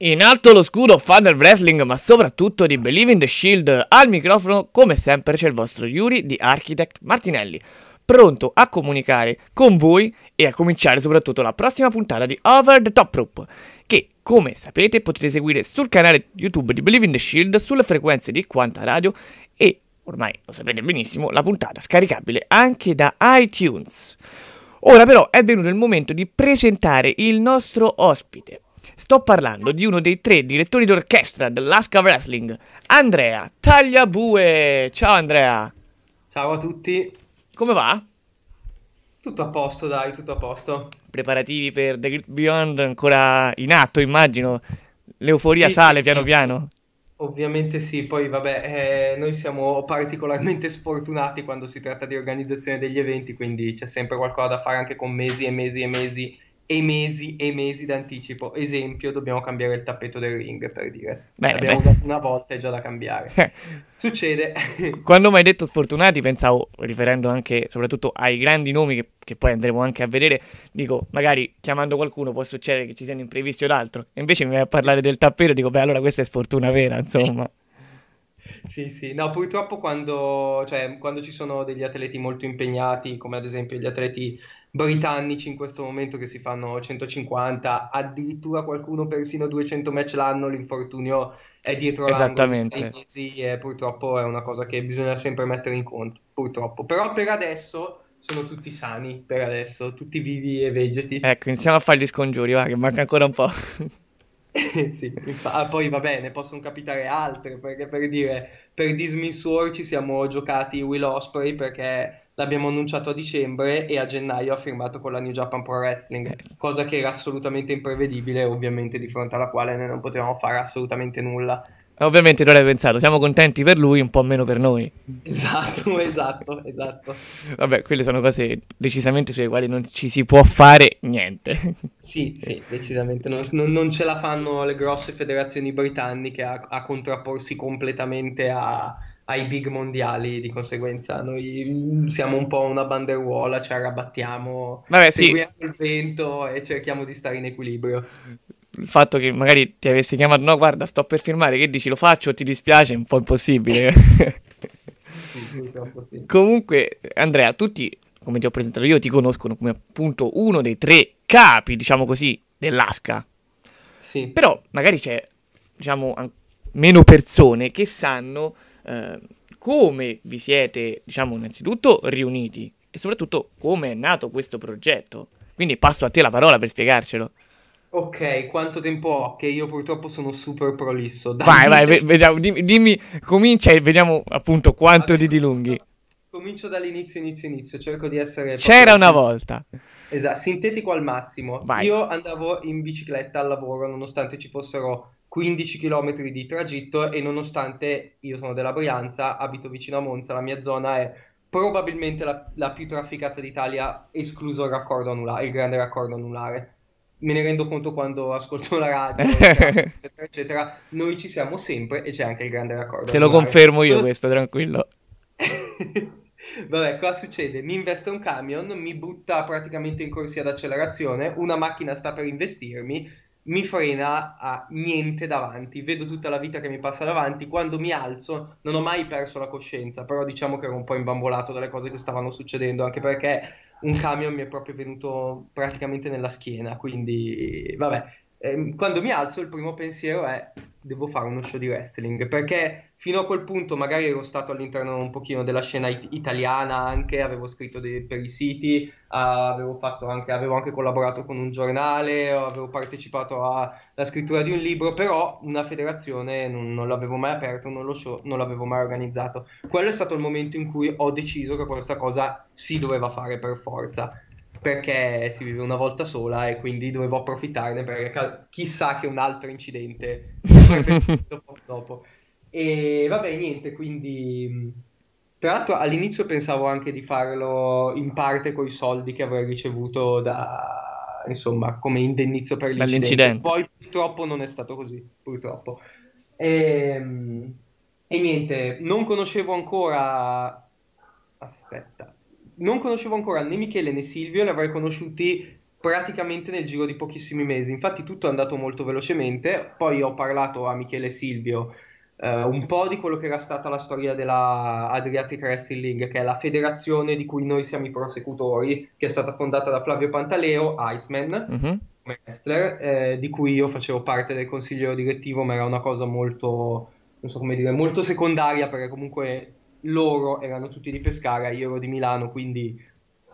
In alto lo scudo fan del wrestling, ma soprattutto di Believe in the Shield. Al microfono, come sempre, c'è il vostro Yuri di Architect Martinelli, pronto a comunicare con voi e a cominciare soprattutto la prossima puntata di Over the Top Rope, che, come sapete, potete seguire sul canale YouTube di Believe in the Shield, sulle frequenze di Quanta Radio e, ormai lo sapete benissimo, la puntata scaricabile anche da iTunes. Ora però è venuto il momento di presentare il nostro ospite. Sto parlando di uno dei tre direttori d'orchestra dell'Asca Wrestling, Andrea Tagliabue. Ciao Andrea. Ciao a tutti. Come va? Tutto a posto, dai, tutto a posto. Preparativi per The Great Beyond ancora in atto, immagino. L'euforia Sì, sale sì, piano sì. piano. Ovviamente sì, poi vabbè, eh, noi siamo particolarmente sfortunati quando si tratta di organizzazione degli eventi, quindi c'è sempre qualcosa da fare anche con mesi e mesi e mesi e mesi e mesi d'anticipo. Esempio, dobbiamo cambiare il tappeto del ring, per dire. Bene, L'abbiamo bene. usato una volta e già da cambiare. Succede. Quando mi hai detto sfortunati, pensavo, riferendo anche soprattutto ai grandi nomi che, che poi andremo anche a vedere, dico, magari chiamando qualcuno può succedere che ci siano imprevisti o d'altro. E invece mi vai a parlare del tappeto, dico, beh, allora questa è sfortuna vera, insomma. Sì, sì, no, purtroppo quando, cioè, quando ci sono degli atleti molto impegnati, come ad esempio gli atleti britannici in questo momento che si fanno 150, addirittura qualcuno persino 200 match l'anno, l'infortunio è dietro Esattamente. mesi e purtroppo è una cosa che bisogna sempre mettere in conto, purtroppo. Però per adesso sono tutti sani, per adesso, tutti vivi e vegeti. Ecco, iniziamo a fare gli scongiuri, va, che manca ancora un po'. Sì, ah, poi va bene, possono capitare altre, perché per dire, per Disney Sword ci siamo giocati Will Ospreay perché l'abbiamo annunciato a dicembre e a gennaio ha firmato con la New Japan Pro Wrestling, cosa che era assolutamente imprevedibile, ovviamente di fronte alla quale noi non potevamo fare assolutamente nulla. Ovviamente non hai pensato, siamo contenti per lui, un po' meno per noi. Esatto, esatto, esatto. Vabbè, quelle sono cose decisamente sulle quali non ci si può fare niente. Sì, sì, decisamente. Non, non- non ce la fanno le grosse federazioni britanniche a, a contrapporsi completamente a- ai big mondiali. Di conseguenza, noi mm, siamo un po' una banderuola, ci arrabattiamo, Vabbè, sì. seguiamo il vento e cerchiamo di stare in equilibrio. Il fatto che magari ti avessi chiamato, no, guarda, sto per firmare, che dici, lo faccio o ti dispiace, è un po' impossibile. Sì, sì. Comunque, Andrea, tutti, come ti ho presentato io, ti conoscono come appunto uno dei tre capi, diciamo così, dell'Asca. Sì. Però magari c'è, diciamo, an- meno persone che sanno eh, come vi siete, diciamo, innanzitutto riuniti e soprattutto come è nato questo progetto. Quindi passo a te la parola per spiegarcelo. Ok, quanto tempo ho? Che io purtroppo sono super prolisso. Vai, vai, Dammi- ve- vediamo, dimmi, dimmi, comincia e vediamo appunto quanto ti dilunghi. Comincio dall'inizio, inizio, inizio. Cerco di essere C'era una volta. Esatto, sintetico al massimo. Vai. Io andavo in bicicletta al lavoro nonostante ci fossero 15 km di tragitto e nonostante io sono della Brianza, abito vicino a Monza, la mia zona è probabilmente la, la più trafficata d'Italia, escluso il raccordo anulare, il grande raccordo anulare. Me ne rendo conto quando ascolto la radio, eccetera, eccetera. Noi ci siamo sempre e c'è anche il grande raccordo. Te lo anulare. confermo io questo, tranquillo. Vabbè, cosa succede? Mi investe un camion, mi butta praticamente in corsia d'accelerazione, una macchina sta per investirmi, mi frena a niente davanti, vedo tutta la vita che mi passa davanti, quando mi alzo non ho mai perso la coscienza, però diciamo che ero un po' imbambolato dalle cose che stavano succedendo, anche perché un camion mi è proprio venuto praticamente nella schiena, quindi vabbè, ehm, quando mi alzo il primo pensiero è devo fare uno show di wrestling, perché fino a quel punto magari ero stato all'interno un pochino della scena it- italiana anche, avevo scritto dei- per i siti, eh, avevo fatto anche, avevo anche collaborato con un giornale, avevo partecipato alla scrittura di un libro, però una federazione non, non l'avevo mai aperto, non lo show, non l'avevo mai organizzato. Quello è stato il momento in cui ho deciso che questa cosa si doveva fare per forza. Perché si vive una volta sola e quindi dovevo approfittarne perché chissà che un altro incidente dopo. E vabbè, niente, quindi tra l'altro all'inizio pensavo anche di farlo in parte con i soldi che avrei ricevuto da, insomma, come indennizzo per l'incidente. Poi purtroppo non è stato così, purtroppo. E, mh, e niente, non conoscevo ancora... Aspetta. Non conoscevo ancora né Michele né Silvio, li avrei conosciuti praticamente nel giro di pochissimi mesi. Infatti tutto è andato molto velocemente. Poi ho parlato a Michele e Silvio eh, un po' di quello che era stata la storia della Adriatic Wrestling League, che è la federazione di cui noi siamo i prosecutori, che è stata fondata da Flavio Pantaleo, Iceman, Mhm. come wrestler, eh, di cui io facevo parte del consiglio direttivo, ma era una cosa molto, non so come dire, molto secondaria, perché comunque loro erano tutti di Pescara, io ero di Milano, quindi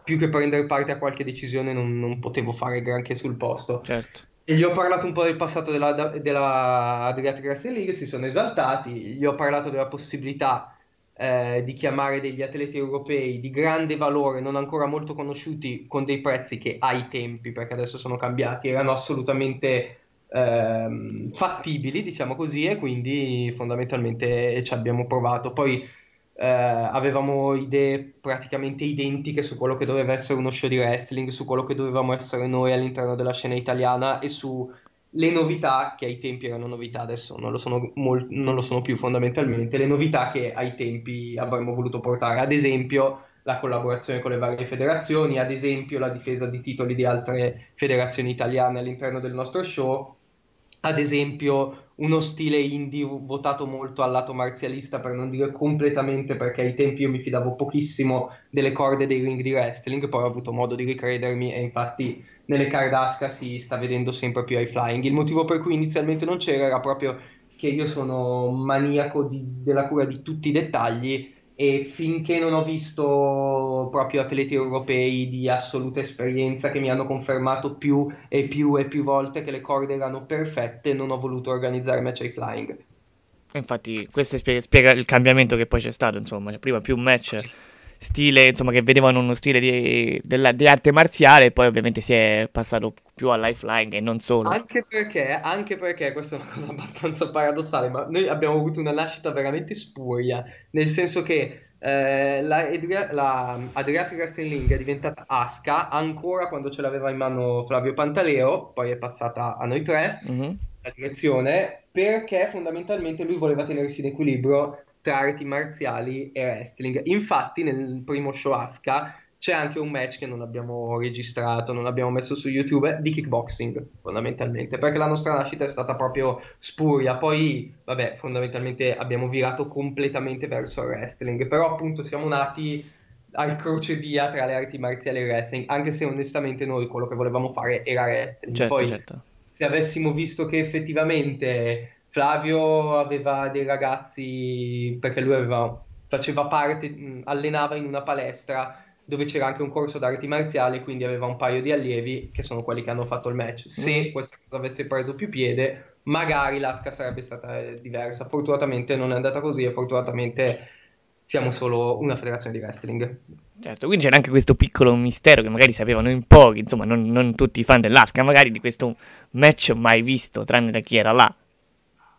più che prendere parte a qualche decisione non, non potevo fare granché sul posto. Certo. E gli ho parlato un po' del passato della, della Adriatic Wrestling League, si sono esaltati, gli ho parlato della possibilità eh, di chiamare degli atleti europei di grande valore, non ancora molto conosciuti, con dei prezzi che ai tempi, perché adesso sono cambiati, erano assolutamente ehm, fattibili, diciamo così, e quindi fondamentalmente ci abbiamo provato. Poi eh, avevamo idee praticamente identiche su quello che doveva essere uno show di wrestling, su quello che dovevamo essere noi all'interno della scena italiana e su le novità che ai tempi erano novità, adesso non lo sono, mol- non lo sono più fondamentalmente, le novità che ai tempi avremmo voluto portare, ad esempio la collaborazione con le varie federazioni, ad esempio la difesa di titoli di altre federazioni italiane all'interno del nostro show, ad esempio uno stile indie votato molto al lato marzialista, per non dire completamente, perché ai tempi io mi fidavo pochissimo delle corde dei ring di wrestling, poi ho avuto modo di ricredermi e infatti nelle Cardasca si sta vedendo sempre più high flying. Il motivo per cui inizialmente non c'era era proprio che io sono maniaco di- della cura di tutti i dettagli e finché non ho visto proprio atleti europei di assoluta esperienza che mi hanno confermato più e più e più volte che le corde erano perfette, non ho voluto organizzare match high flying. Infatti, questo spiega, spiega il cambiamento che poi c'è stato, insomma. Cioè, prima più match stile, insomma, che vedevano uno stile di, della- di arte marziale, e poi ovviamente si è passato più al life flying e non solo. Anche perché, anche perché, questa è una cosa abbastanza paradossale, ma noi abbiamo avuto una nascita veramente spuria, nel senso che eh, la, Adria- la Adriatic Wrestling è diventata ASCA ancora quando ce l'aveva in mano Flavio Pantaleo, poi è passata a noi tre, Mhm. la direzione, perché fondamentalmente lui voleva tenersi in equilibrio tra arti marziali e wrestling. Infatti nel primo show ASCA c'è anche un match che non abbiamo registrato, non abbiamo messo su YouTube, di kickboxing, fondamentalmente, perché la nostra nascita è stata proprio spuria. Poi, vabbè, fondamentalmente abbiamo virato completamente verso il wrestling, però appunto siamo nati al crocevia tra le arti marziali e il wrestling, anche se onestamente noi quello che volevamo fare era wrestling. Certo, Poi, certo. se avessimo visto che effettivamente Flavio aveva dei ragazzi, perché lui aveva- faceva parte, allenava in una palestra dove c'era anche un corso d'arti marziali, quindi aveva un paio di allievi che sono quelli che hanno fatto il match. Se questa cosa avesse preso più piede, magari l'Asca sarebbe stata eh, diversa. Fortunatamente non è andata così e fortunatamente siamo solo una federazione di wrestling. Certo, quindi c'era anche questo piccolo mistero che magari sapevano in pochi, insomma, non, non tutti i fan dell'Asca, magari di questo match mai visto, tranne da chi era là.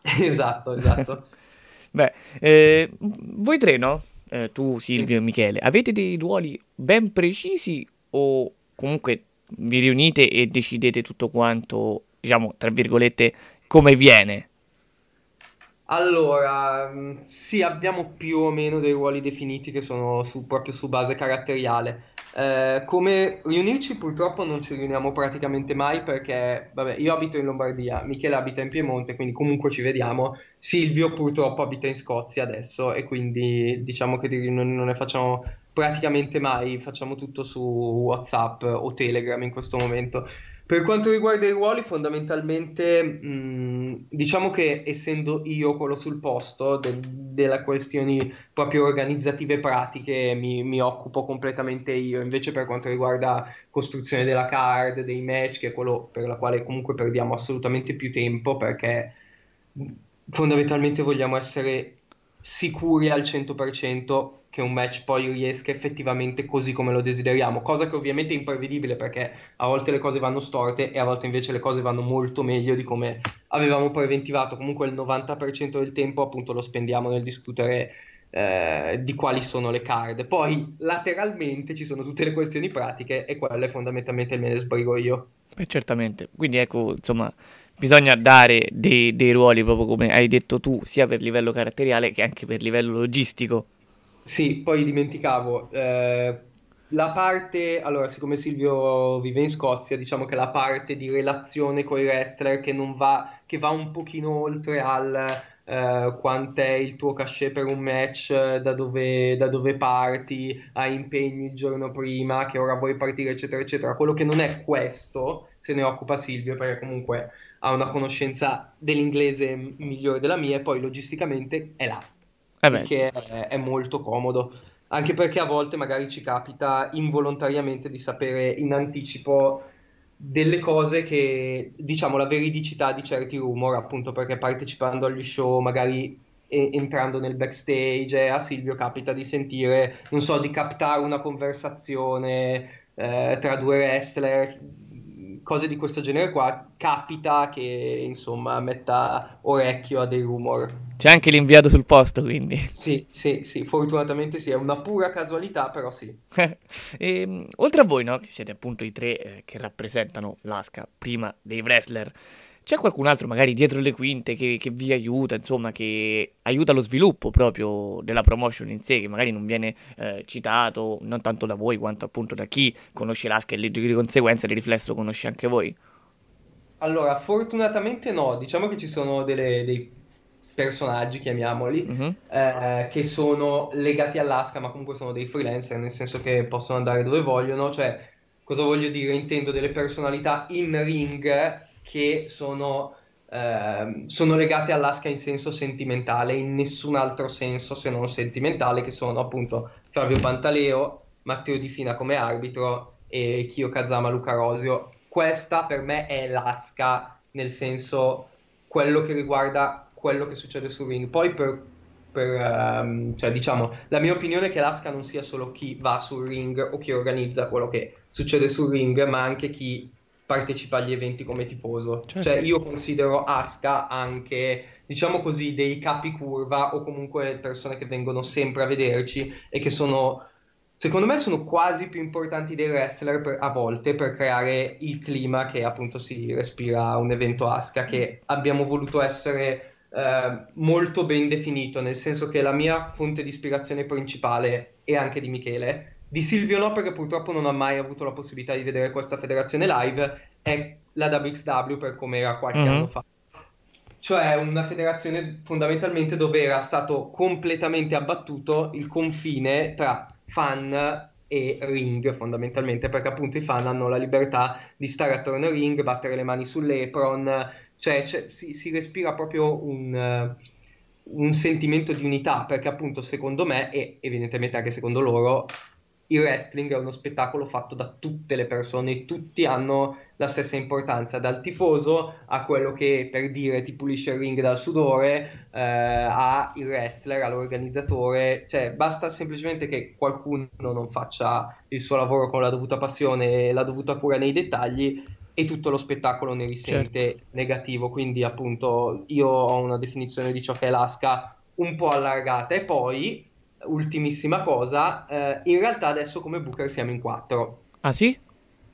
Esatto, esatto. Beh, eh, voi tre, no? eh, tu Silvio e Michele, avete dei ruoli ben precisi o comunque vi riunite e decidete tutto quanto, diciamo, tra virgolette, come viene? Allora, mm, sì, abbiamo più o meno dei ruoli definiti che sono su- proprio su base caratteriale. Eh, come riunirci purtroppo non ci riuniamo praticamente mai perché, vabbè, io abito in Lombardia, Michele abita in Piemonte, quindi comunque ci vediamo. Silvio purtroppo abita in Scozia adesso e quindi diciamo che di riunioni non ne facciamo praticamente mai, facciamo tutto su WhatsApp o Telegram in questo momento. Per quanto riguarda i ruoli, fondamentalmente, mh, diciamo che essendo io quello sul posto de- delle questioni proprio organizzative e pratiche, mi, mi occupo completamente io. Invece, per quanto riguarda costruzione della card, dei match, che è quello per la quale comunque perdiamo assolutamente più tempo, perché fondamentalmente vogliamo essere sicuri al 100% che un match poi riesca effettivamente così come lo desideriamo, cosa che ovviamente è imprevedibile perché a volte le cose vanno storte e a volte invece le cose vanno molto meglio di come avevamo preventivato. Comunque il 90% del tempo appunto lo spendiamo nel discutere eh, di quali sono le card. Poi lateralmente ci sono tutte le questioni pratiche e quelle fondamentalmente me ne sbrigo io. Beh, certamente. Quindi ecco, insomma, bisogna dare dei, dei ruoli proprio come hai detto tu, sia per livello caratteriale che anche per livello logistico. Sì, poi dimenticavo, eh, la parte, allora, siccome Silvio vive in Scozia, diciamo che la parte di relazione con i wrestler che non va, che va un pochino oltre al eh, quant'è il tuo cachet per un match, da dove, da dove parti, hai impegni il giorno prima, che ora vuoi partire, eccetera, eccetera. Quello che non è questo se ne occupa Silvio, perché comunque ha una conoscenza dell'inglese migliore della mia e poi logisticamente è là Eh beh, che è, è molto comodo. Anche perché a volte magari ci capita involontariamente di sapere in anticipo delle cose che, diciamo, la veridicità di certi rumor, appunto perché partecipando agli show, magari e- entrando nel backstage, eh, a Silvio capita di sentire, non so, di captare una conversazione eh, tra due wrestler, cose di questo genere qua, capita che, insomma, metta orecchio a dei rumor. C'è anche l'inviato sul posto, quindi. Sì, sì, sì, fortunatamente sì, è una pura casualità, però sì. E, mh, oltre a voi, no, che siete appunto i tre eh, che rappresentano l'Asca prima dei wrestler, c'è qualcun altro magari dietro le quinte che, che vi aiuta, insomma, che aiuta lo sviluppo proprio della promotion in sé, che magari non viene eh, citato non tanto da voi quanto appunto da chi conosce l'Asca e di conseguenza di riflesso conosce anche voi? Allora, fortunatamente no, diciamo che ci sono delle- dei personaggi, chiamiamoli, Mhm. eh, che sono legati all'Asca, ma comunque sono dei freelancer, nel senso che possono andare dove vogliono, cioè, cosa voglio dire? Intendo delle personalità in ring che sono, ehm, sono legate all'Asca in senso sentimentale, in nessun altro senso se non sentimentale, che sono appunto Fabio Pantaleo, Matteo Di Fina come arbitro e Kyo Kazama Luca Rosio. Questa per me è l'Asca nel senso quello che riguarda quello che succede sul ring. Poi per, per, ehm, cioè, diciamo, la mia opinione è che l'Asca non sia solo chi va sul ring o chi organizza quello che succede sul ring, ma anche chi partecipa agli eventi come tifoso. Certo. Cioè, io considero Asca anche, diciamo così, dei capi curva o comunque persone che vengono sempre a vederci e che sono Secondo me sono quasi più importanti dei wrestler per- a volte per creare il clima che appunto si respira a un evento Asca che abbiamo voluto essere eh, molto ben definito, nel senso che la mia fonte di ispirazione principale e anche di Michele, di Silvio no perché purtroppo non ha mai avuto la possibilità di vedere questa federazione live, è la WXW per come era qualche Mhm. anno fa. Cioè una federazione fondamentalmente dove era stato completamente abbattuto il confine tra fan e ring, fondamentalmente, perché appunto i fan hanno la libertà di stare attorno al ring, battere le mani sull'apron, cioè c'è- si, si respira proprio un, eh, un sentimento di unità, perché appunto secondo me, e evidentemente anche secondo loro, il wrestling è uno spettacolo fatto da tutte le persone, tutti hanno la stessa importanza, dal tifoso a quello che per dire ti pulisce il ring dal sudore, eh, a il wrestler, all'organizzatore, cioè basta semplicemente che qualcuno non faccia il suo lavoro con la dovuta passione e la dovuta cura nei dettagli e tutto lo spettacolo ne risente negativo, quindi appunto io ho una definizione di ciò che è l'asca un po' allargata e poi ultimissima cosa, eh, in realtà adesso come Booker siamo in quattro. Ah sì?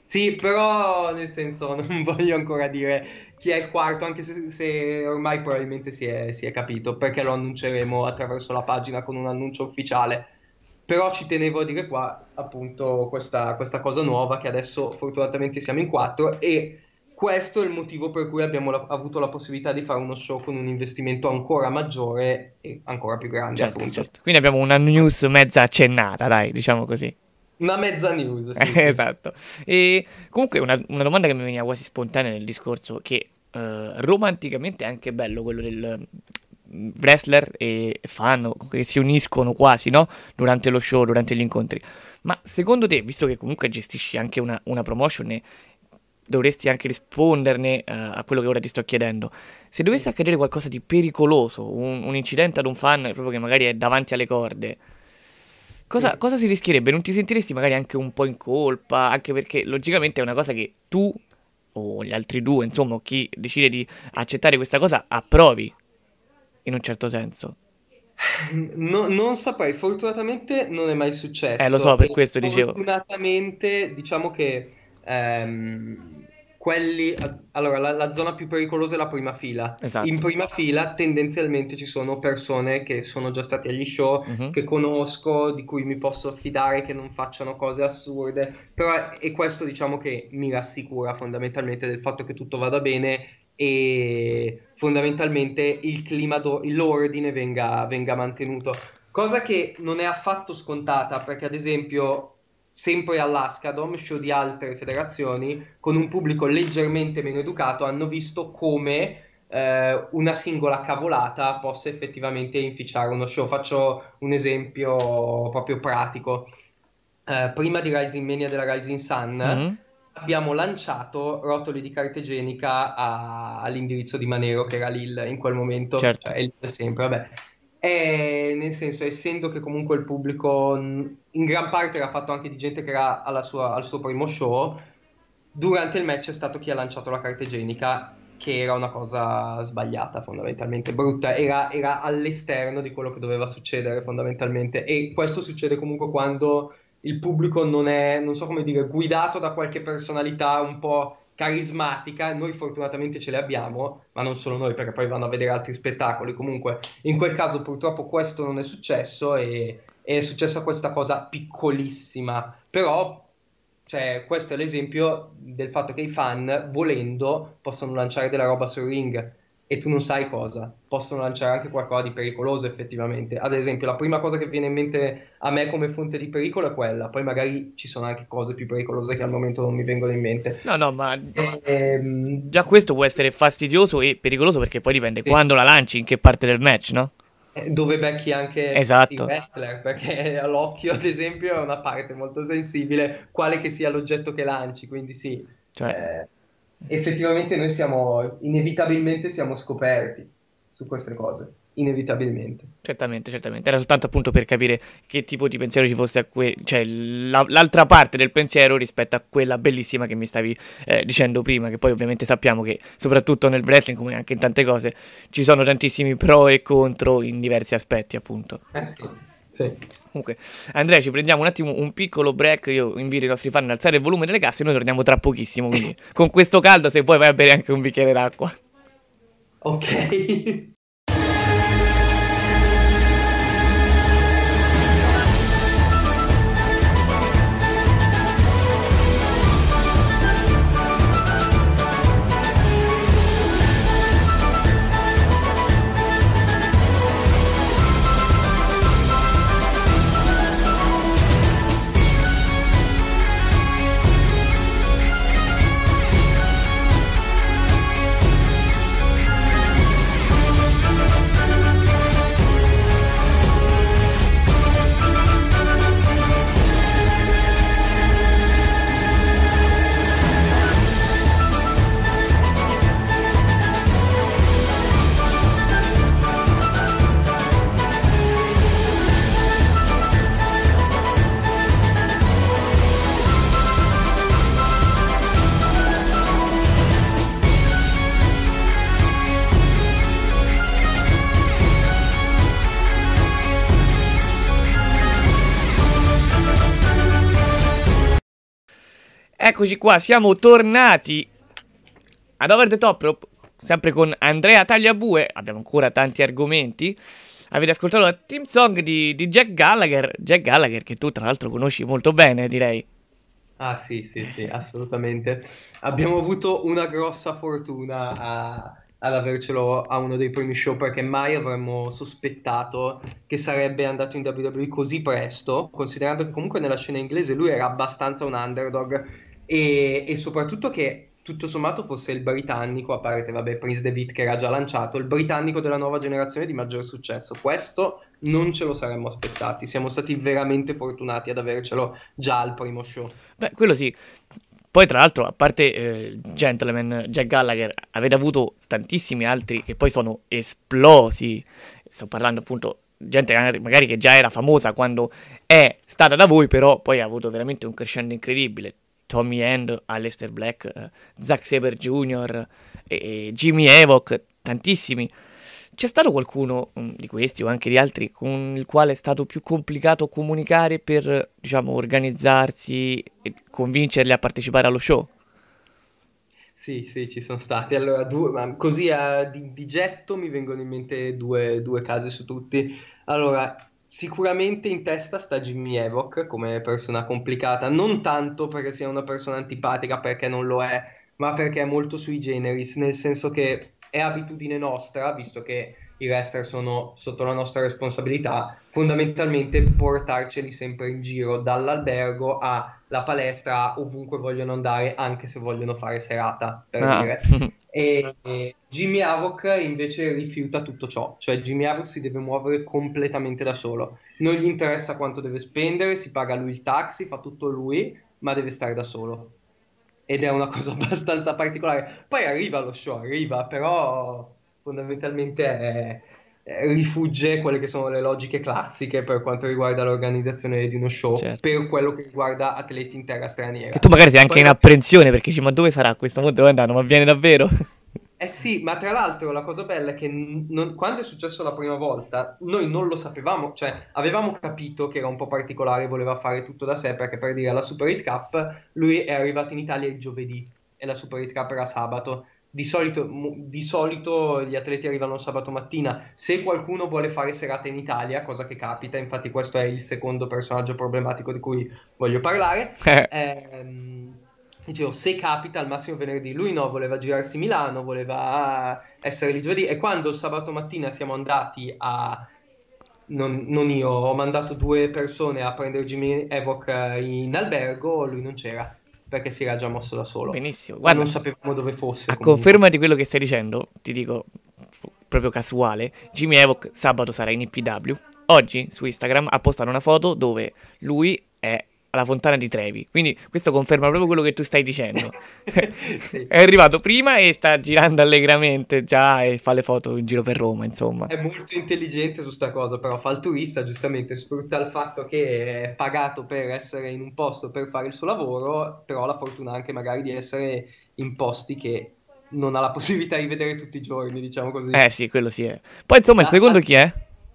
Sì, però nel senso non voglio ancora dire chi è il quarto, anche se, se ormai probabilmente si è, si è capito, perché lo annunceremo attraverso la pagina con un annuncio ufficiale. Però ci tenevo a dire qua appunto questa, questa cosa nuova che adesso fortunatamente siamo in quattro e questo è il motivo per cui abbiamo la- avuto la possibilità di fare uno show con un investimento ancora maggiore e ancora più grande, Certo, certo. Quindi abbiamo una news mezza accennata, dai, diciamo così. Una mezza news, sì, sì. esatto. E comunque una, una domanda che mi veniva quasi spontanea nel discorso, che eh, romanticamente è anche bello quello del wrestler e fan che si uniscono quasi, no? Durante lo show, durante gli incontri. Ma secondo te, visto che comunque gestisci anche una, una promotion e dovresti anche risponderne eh, a quello che ora ti sto chiedendo, se dovesse accadere qualcosa di pericoloso, un, un incidente ad un fan proprio che magari è davanti alle corde, Cosa, Sì. cosa si rischierebbe? Non ti sentiresti magari anche un po' in colpa? Anche perché logicamente è una cosa che tu o gli altri due, insomma, chi decide di accettare questa cosa, approvi in un certo senso. No- non saprei, fortunatamente non è mai successo. Eh, lo so, per questo dicevo. Fortunatamente, diciamo che ehm, quelli, allora la, la zona più pericolosa è la prima fila. Esatto. In prima fila tendenzialmente ci sono persone che sono già state agli show, Mhm. che conosco, di cui mi posso fidare, che non facciano cose assurde. Però, e questo diciamo che mi rassicura fondamentalmente del fatto che tutto vada bene e fondamentalmente il clima, do- l'ordine venga, venga mantenuto. Cosa che non è affatto scontata, perché ad esempio, sempre all'Ascadom, show di altre federazioni, con un pubblico leggermente meno educato, hanno visto come eh, una singola cavolata possa effettivamente inficiare uno show. Faccio un esempio proprio pratico. Eh, prima di Rising Mania della Rising Sun, Mhm. Abbiamo lanciato rotoli di carta igienica a- all'indirizzo di Manero, che era Lille in quel momento, Certo. cioè è Lille sempre, vabbè. E nel senso, essendo che comunque il pubblico in gran parte era fatto anche di gente che era alla sua- al suo primo show, durante il match è stato chi ha lanciato la carta igienica, che era una cosa sbagliata, fondamentalmente brutta, era, era all'esterno di quello che doveva succedere, fondamentalmente. E questo succede comunque quando il pubblico non è, non so come dire, guidato da qualche personalità un po' carismatica. Noi fortunatamente ce le abbiamo, ma non solo noi, perché poi vanno a vedere altri spettacoli. Comunque, in quel caso purtroppo questo non è successo e è successa questa cosa piccolissima. Però, cioè, questo è l'esempio del fatto che i fan, volendo, possono lanciare della roba sul ring. E tu non sai cosa, possono lanciare anche qualcosa di pericoloso effettivamente. Ad esempio, la prima cosa che viene in mente a me come fonte di pericolo è quella, poi magari ci sono anche cose più pericolose che al momento non mi vengono in mente. No, no, ma Ehm, già questo può essere fastidioso e pericoloso perché poi dipende Sì. quando la lanci, in che parte del match, no? eh, dove becchi anche Esatto. il wrestler, perché l'occhio, ad esempio, è una parte molto sensibile, quale che sia l'oggetto che lanci, quindi sì. Cioè, Eh, effettivamente noi siamo, inevitabilmente siamo scoperti su queste cose, inevitabilmente. certamente, certamente. Era soltanto appunto per capire che tipo di pensiero ci fosse a que- cioè la- l'altra parte del pensiero rispetto a quella bellissima che mi stavi eh, dicendo prima, che poi ovviamente sappiamo che soprattutto nel wrestling, come anche in tante cose, ci sono tantissimi pro e contro in diversi aspetti, appunto. Eh sì, sì. Comunque, Andrea, ci prendiamo un attimo un piccolo break. Io invito i nostri fan ad alzare il volume delle casse e noi torniamo tra pochissimo. Quindi, con questo caldo, se vuoi, vai a bere anche un bicchiere d'acqua. Ok. Eccoci qua, siamo tornati ad Over the Top sempre con Andrea Tagliabue. Abbiamo ancora tanti argomenti. Avete ascoltato la team song di, di Jack Gallagher. Jack Gallagher, che tu tra l'altro conosci molto bene, direi. Ah sì, sì, sì, assolutamente. Abbiamo avuto una grossa fortuna a, ad avercelo a uno dei primi show perché mai avremmo sospettato che sarebbe andato in WWE così presto, considerando che comunque nella scena inglese lui era abbastanza un underdog e, e soprattutto che tutto sommato fosse il britannico, a parte vabbè Prince David che era già lanciato, il britannico della nuova generazione di maggior successo. Questo non ce lo saremmo aspettati, siamo stati veramente fortunati ad avercelo già al primo show. Beh, quello sì. Poi, tra l'altro, a parte eh, Gentleman, Jack Gallagher, avete avuto tantissimi altri che poi sono esplosi. Sto parlando appunto gente magari che già era famosa quando è stata da voi, però poi ha avuto veramente un crescendo incredibile. Tommy End, Aleister Black, uh, Zack Saber Jr., e, e Jimmy Evoc, tantissimi. C'è stato qualcuno um, di questi o anche di altri con il quale è stato più complicato comunicare per, diciamo, organizzarsi e convincerli a partecipare allo show? Sì, sì, ci sono stati. Allora, due, così a, di, di, getto mi vengono in mente due, due casi su tutti. Allora, Sicuramente in testa sta Jimmy Evoc come persona complicata, non tanto perché sia una persona antipatica, perché non lo è, ma perché è molto sui generis, nel senso che è abitudine nostra, visto che i wrestler sono sotto la nostra responsabilità, fondamentalmente portarceli sempre in giro dall'albergo alla palestra ovunque vogliono andare, anche se vogliono fare serata, per ah. dire. E, Jimmy Havoc invece rifiuta tutto ciò, cioè Jimmy Havoc si deve muovere completamente da solo, non gli interessa quanto deve spendere, si paga lui il taxi, fa tutto lui, ma deve stare da solo. Ed è una cosa abbastanza particolare. Poi arriva lo show, arriva, però fondamentalmente è, rifugge quelle che sono le logiche classiche per quanto riguarda l'organizzazione di uno show certo. per quello che riguarda atleti in terra straniera. Che tu magari sei anche Poi... in apprensione perché dici ma dove sarà questo mondo dove andranno? Ma viene davvero? Eh sì, ma tra l'altro la cosa bella è che non, quando è successo la prima volta noi non lo sapevamo, cioè avevamo capito che era un po' particolare, voleva fare tutto da sé perché per dire alla Super Hit Cup lui è arrivato in Italia il giovedì e la Super Hit Cup era sabato di solito, di solito, gli atleti arrivano sabato mattina. Se qualcuno vuole fare serata in Italia, cosa che capita, infatti questo è il secondo personaggio problematico di cui voglio parlare. Eh. Ehm, dicevo, se capita al massimo venerdì, lui no, voleva girarsi Milano, voleva essere lì giovedì. E quando sabato mattina siamo andati a. Non, non io, ho mandato due persone a prendere Jimmy Evoc in albergo, lui non c'era perché si era già mosso da solo. Benissimo. Guarda, non sapevamo dove fosse. A comunque. conferma di quello che stai dicendo, ti dico proprio casuale, Jimmy Evoc sabato sarà in IPW. Oggi su Instagram ha postato una foto dove lui è alla fontana di Trevi. Quindi questo conferma proprio quello che tu stai dicendo. sì. È arrivato prima e sta girando allegramente già e fa le foto in giro per Roma, insomma. È molto intelligente su sta cosa, però fa il turista, giustamente sfrutta il fatto che è pagato per essere in un posto per fare il suo lavoro, però ha la fortuna anche magari di essere in posti che non ha la possibilità di vedere tutti i giorni, diciamo così. Eh sì, quello sì è. Poi insomma, il secondo chi è?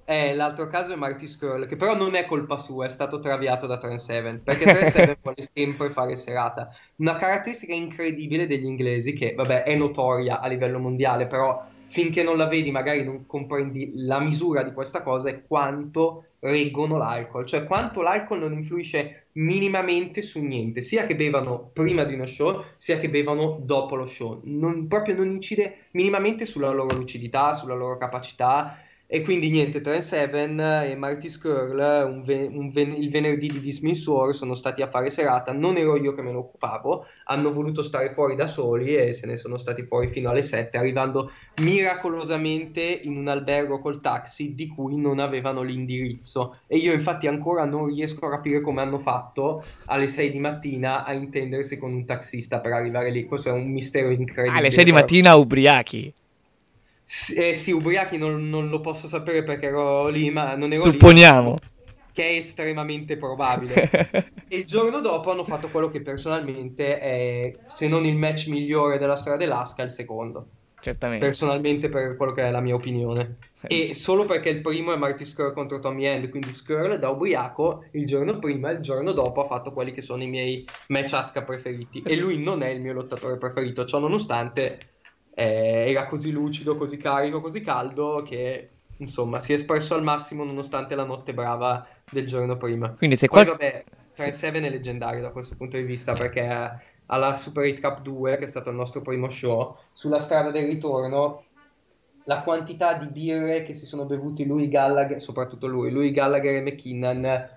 Eh, l'altro caso è Marty Skrull, che però non è colpa sua, è stato traviato da Trent Seven, perché Trent Seven vuole sempre fare serata. Una caratteristica incredibile degli inglesi, che vabbè è notoria a livello mondiale, però finché non la vedi magari non comprendi la misura di questa cosa, è quanto reggono l'alcol, cioè quanto l'alcol non influisce minimamente su niente, sia che bevano prima di uno show, sia che bevano dopo lo show, non, proprio non incide minimamente sulla loro lucidità, sulla loro capacità e quindi niente, Trent Seven e Marty Skrull un ve- un ven- il venerdì di Dismiss War sono stati a fare serata, non ero io che me ne occupavo, hanno voluto stare fuori da soli e se ne sono stati fuori fino alle 7, arrivando miracolosamente in un albergo col taxi di cui non avevano l'indirizzo. E io infatti ancora non riesco a capire come hanno fatto alle 6 di mattina a intendersi con un taxista per arrivare lì. Questo è un mistero incredibile. Alle 6 di mattina ubriachi. Eh sì, ubriachi non, non, lo posso sapere perché ero lì, ma non ero Supponiamo. lì. Che è estremamente probabile. e il giorno dopo hanno fatto quello che personalmente è, se non il match migliore della storia dell'Asca, il secondo. certamente. personalmente per quello che è la mia opinione. Eh. E solo perché il primo è Marty Skrull contro Tommy End, quindi Skrull da ubriaco il giorno prima e il giorno dopo ha fatto quelli che sono i miei match Asuka preferiti. E lui non è il mio lottatore preferito, ciò nonostante eh, era così lucido, così carico, così caldo che insomma si è espresso al massimo nonostante la notte brava del giorno prima. Quindi se Poi qual- vabbè, Trent Seven è leggendario da questo punto di vista perché alla Super 8 Cup 2, che è stato il nostro primo show, sulla strada del ritorno, la quantità di birre che si sono bevuti lui, Gallagher, soprattutto lui, lui, Gallagher e McKinnon,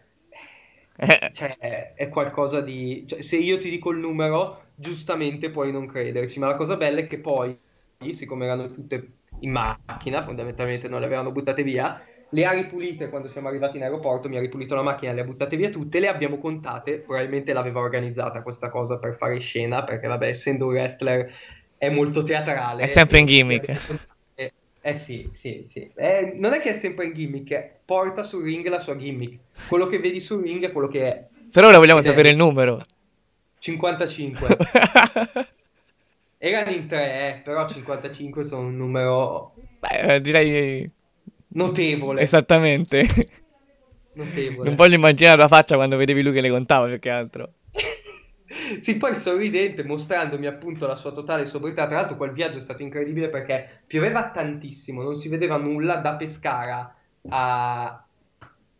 Eh, cioè è qualcosa di... cioè, se io ti dico il numero, giustamente puoi non crederci, ma la cosa bella è che poi, siccome erano tutte in macchina, fondamentalmente non le avevano buttate via, le ha ripulite quando siamo arrivati in aeroporto, mi ha ripulito la macchina, le ha buttate via tutte, le abbiamo contate, probabilmente l'aveva organizzata questa cosa per fare scena, perché vabbè, essendo un wrestler è molto teatrale. È sempre in gimmick. Eh, eh sì, sì, sì. Eh, non è che è sempre in gimmick, eh, porta sul ring la sua gimmick. Quello che vedi sul ring è quello che è. Per ora vogliamo Ed sapere il numero. 55. Erano in tre, eh, però 55 sono un numero Beh, eh, direi notevole. esattamente. notevole. Non voglio immaginare la faccia quando vedevi lui che le contava più che altro. Sì, poi sorridente, mostrandomi appunto la sua totale sobrietà. Tra l'altro, quel viaggio è stato incredibile perché pioveva tantissimo, non si vedeva nulla da Pescara a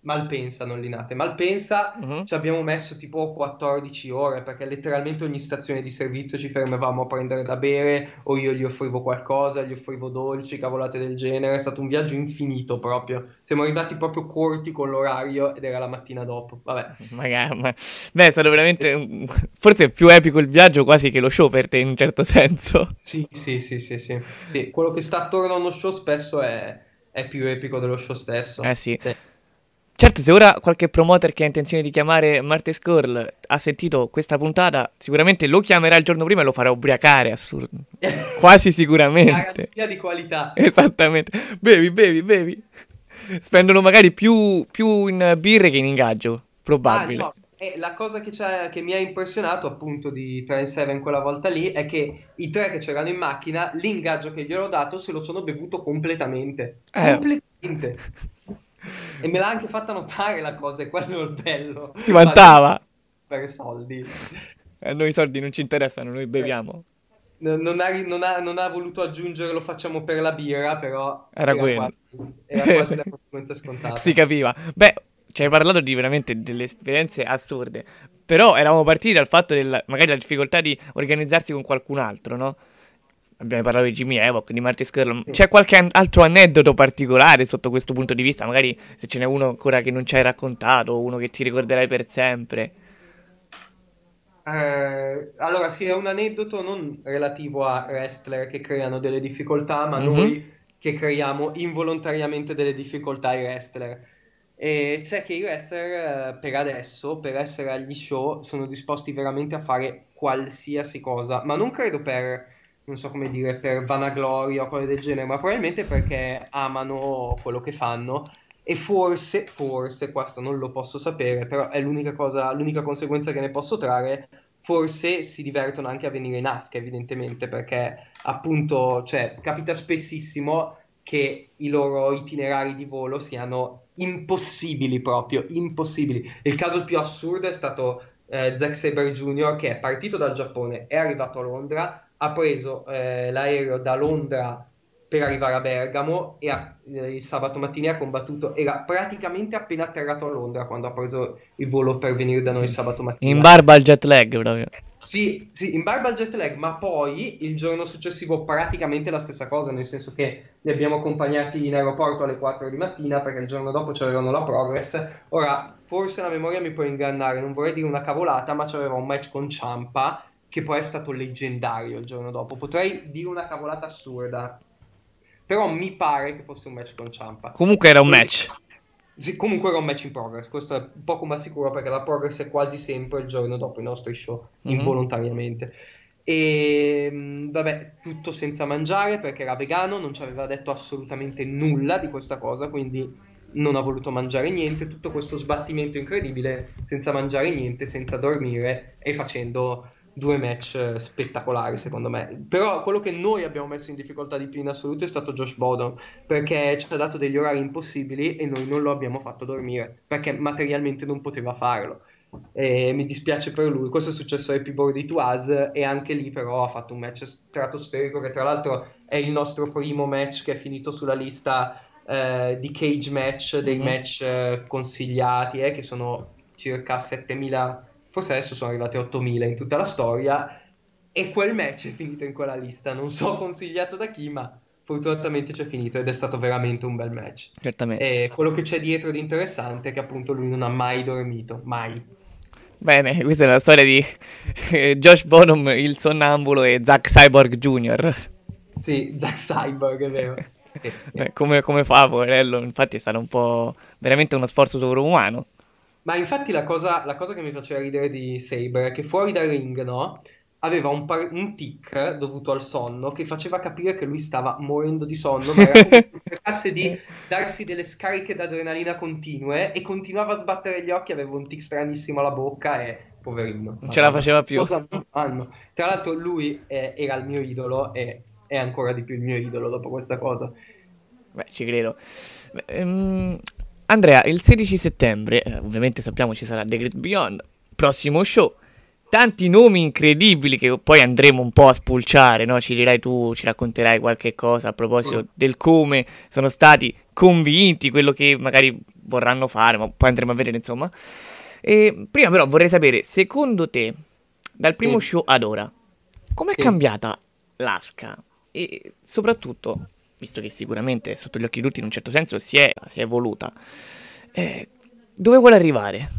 Malpensa, non Linate. Malpensa Mhm. ci abbiamo messo tipo 14 ore perché letteralmente ogni stazione di servizio ci fermavamo a prendere da bere o io gli offrivo qualcosa, gli offrivo dolci, cavolate del genere. È stato un viaggio infinito proprio. Siamo arrivati proprio corti con l'orario ed era la mattina dopo. Vabbè. Magari, ma... Beh, è stato veramente... un- Forse è più epico il viaggio quasi che lo show per te in un certo senso. Sì, sì, sì, sì, sì. Sì, quello che sta attorno a uno show spesso è, è più epico dello show stesso. Eh sì. Certo, se ora qualche promoter che ha intenzione di chiamare Marty Skrull ha sentito questa puntata, sicuramente lo chiamerà il giorno prima e lo farà ubriacare, assurdo. Quasi sicuramente. Garanzia di qualità. Esattamente. Bevi, bevi, bevi. Spendono magari più, più in birre che in ingaggio, probabile. Ah, no, e la cosa che, c'è- che mi ha impressionato appunto di Train 7 quella volta lì è che i tre che c'erano in macchina, l'ingaggio che gli ho dato se lo sono bevuto completamente. Eh. Completamente. E me l'ha anche fatta notare la cosa, è quello il bello. Si vantava. Per soldi. A noi i soldi non ci interessano, noi beviamo. Non non ha, non ha- non ha voluto aggiungere lo facciamo per la birra, però Era quello. quasi, era quasi la conseguenza scontata. Si capiva. Beh, ci hai parlato di veramente delle esperienze assurde. Però eravamo partiti dal fatto del magari la difficoltà di organizzarsi con qualcun altro, no? Abbiamo parlato di Jimmy Evoc, di Marty Skrull. C'è qualche an- altro aneddoto particolare sotto questo punto di vista? Magari se ce n'è uno ancora che non ci hai raccontato, uno che ti ricorderai per sempre. Eh, allora, sì, è un aneddoto non relativo a wrestler che creano delle difficoltà, ma Mhm. noi che creiamo involontariamente delle difficoltà ai wrestler. E c'è che i wrestler, eh, per adesso, per essere agli show, sono disposti veramente a fare qualsiasi cosa, ma non credo per, non so come dire, per vanagloria o cose del genere, ma probabilmente perché amano quello che fanno. E forse, forse, questo non lo posso sapere, però è l'unica cosa, l'unica conseguenza che ne posso trarre. Forse si divertono anche a venire in Aska, evidentemente, perché appunto, cioè, capita spessissimo che i loro itinerari di volo siano impossibili proprio, impossibili. Il caso più assurdo è stato eh, Zack Sabre Jr. che è partito dal Giappone, è arrivato a Londra, ha preso eh, l'aereo da Londra per arrivare a Bergamo e ha- eh, il sabato mattina ha combattuto, era praticamente appena atterrato a Londra quando ha preso il volo per venire da noi il sabato mattina. In barba al jet lag proprio. Sì, sì, in barba al jet lag, ma poi il giorno successivo praticamente la stessa cosa, nel senso che li abbiamo accompagnati in aeroporto alle 4 di mattina perché il giorno dopo c'avevano la Progress. Ora, forse la memoria mi può ingannare, non vorrei dire una cavolata, ma c'aveva un match con Ciampa che poi è stato leggendario il giorno dopo. Potrei dire una cavolata assurda, però mi pare che fosse un match con Ciampa. Comunque era un match. Sì, comunque era un match in progress, questo è poco ma sicuro perché la progress è quasi sempre il giorno dopo i nostri show, Mhm. involontariamente. E mh, vabbè, tutto senza mangiare perché era vegano, non ci aveva detto assolutamente nulla di questa cosa, quindi non ha voluto mangiare niente, tutto questo sbattimento incredibile senza mangiare niente, senza dormire e facendo due match spettacolari secondo me. Però quello che noi abbiamo messo in difficoltà di più in assoluto è stato Josh Bodon perché ci ha dato degli orari impossibili e noi non lo abbiamo fatto dormire perché materialmente non poteva farlo. E mi dispiace per lui. Questo è successo a Birthday to Us e anche lì però ha fatto un match stratosferico che tra l'altro è il nostro primo match che è finito sulla lista eh, di cage match, dei mm-hmm. match eh, consigliati, eh, che sono circa 7000 forse adesso sono arrivati a 8000 in tutta la storia e quel match è finito in quella lista, non so consigliato da chi, ma fortunatamente c'è finito ed è stato veramente un bel match. Certamente. E quello che c'è dietro di interessante è che appunto lui non ha mai dormito, mai. Bene, questa è la storia di Josh Bonham, il sonnambulo, e Zack Cyborg Jr. Sì, Zack Cyborg, è vero. Beh, come, come fa, poverello? Infatti è stato un po' veramente uno sforzo sovrumano. Ma infatti la cosa, la cosa che mi faceva ridere di Saber è che fuori dal ring, no? Aveva un, par- un tic dovuto al sonno che faceva capire che lui stava morendo di sonno, ma era cercasse di darsi delle scariche d'adrenalina continue e continuava a sbattere gli occhi, aveva un tic stranissimo alla bocca e poverino. Non ce la faceva più. Cosa fanno? Tra l'altro lui è, era il mio idolo e è ancora di più il mio idolo dopo questa cosa. Beh, ci credo. Beh, um, Andrea, il 16 settembre, eh, ovviamente sappiamo ci sarà The Great Beyond, prossimo show, tanti nomi incredibili che poi andremo un po' a spulciare, no? Ci dirai tu, ci racconterai qualche cosa a proposito del come sono stati convinti, quello che magari vorranno fare, ma poi andremo a vedere, insomma. E prima però vorrei sapere, secondo te, dal primo sì. show ad ora, com'è sì. cambiata l'Asca? E soprattutto, visto che sicuramente sotto gli occhi di tutti in un certo senso si è, si è evoluta, eh, dove vuole arrivare?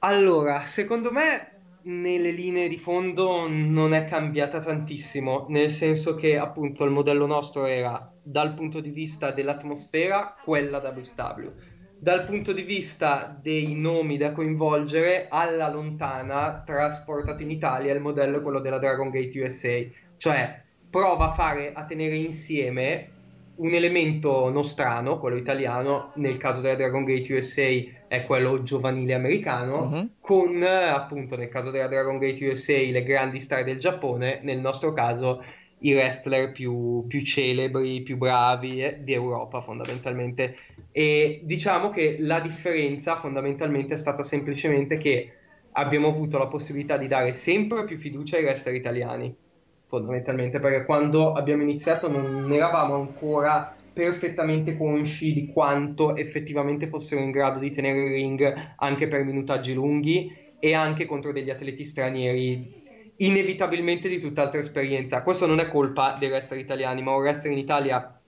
Allora, secondo me nelle linee di fondo non è cambiata tantissimo, nel senso che appunto il modello nostro era dal punto di vista dell'atmosfera quella WSW, dal punto di vista dei nomi da coinvolgere alla lontana trasportato in Italia il modello è quello della Dragon Gate USA, cioè prova a fare a tenere insieme un elemento nostrano, quello italiano, nel caso della Dragon Gate USA è quello giovanile americano, uh-huh. con appunto nel caso della Dragon Gate USA le grandi star del Giappone, nel nostro caso i wrestler più, più celebri, più bravi eh, di Europa fondamentalmente. E diciamo che la differenza fondamentalmente è stata semplicemente che abbiamo avuto la possibilità di dare sempre più fiducia ai wrestler italiani fondamentalmente, perché quando abbiamo iniziato non eravamo ancora perfettamente consci di quanto effettivamente fossero in grado di tenere il ring anche per minutaggi lunghi e anche contro degli atleti stranieri inevitabilmente di tutt'altra esperienza. Questo non è colpa dei wrestler italiani, ma un wrestler in Italia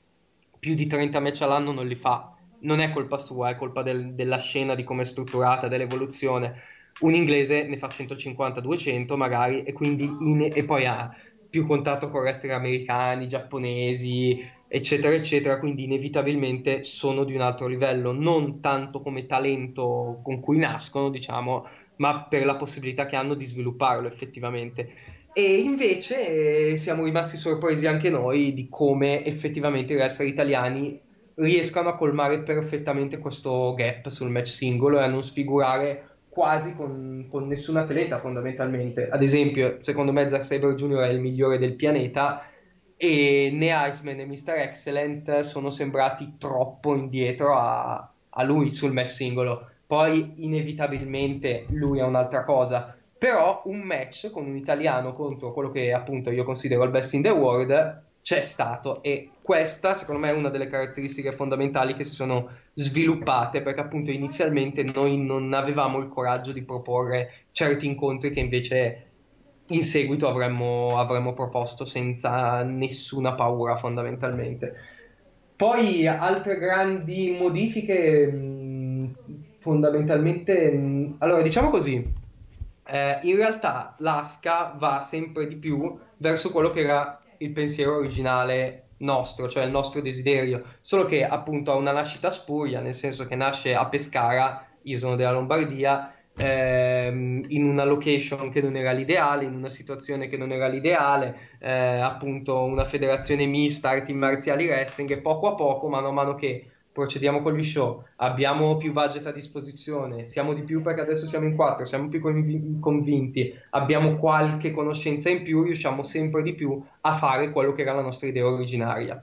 più di 30 match all'anno non li fa. Non è colpa sua, è colpa del, della scena, di come è strutturata, dell'evoluzione. Un inglese ne fa 150-200 magari e, quindi in, e poi ha più contatto con wrestler americani, giapponesi, eccetera, eccetera, quindi inevitabilmente sono di un altro livello, non tanto come talento con cui nascono, diciamo, ma per la possibilità che hanno di svilupparlo effettivamente. E invece eh, siamo rimasti sorpresi anche noi di come effettivamente i wrestler italiani riescano a colmare perfettamente questo gap sul match singolo e a non sfigurare quasi con, con nessun atleta fondamentalmente. Ad esempio, secondo me Zack Sabre Jr. è il migliore del pianeta e né Iceman né Mr. Excellent sono sembrati troppo indietro a, a lui sul match singolo. Poi inevitabilmente lui è un'altra cosa, però un match con un italiano contro quello che appunto io considero il best in the world c'è stato e questa secondo me è una delle caratteristiche fondamentali che si sono sviluppate perché appunto inizialmente noi non avevamo il coraggio di proporre certi incontri che invece in seguito avremmo, avremmo proposto senza nessuna paura fondamentalmente. Poi altre grandi modifiche mh, fondamentalmente mh, allora diciamo così eh, in realtà l'ASCA va sempre di più verso quello che era il pensiero originale nostro, cioè il nostro desiderio, solo che appunto ha una nascita spuria, nel senso che nasce a Pescara, io sono della Lombardia, ehm, in una location che non era l'ideale, in una situazione che non era l'ideale, eh, appunto una federazione mista, arti marziali wrestling e poco a poco, mano a mano che procediamo con gli show, abbiamo più budget a disposizione, siamo di più perché adesso siamo in quattro, siamo più convinti, abbiamo qualche conoscenza in più, riusciamo sempre di più a fare quello che era la nostra idea originaria.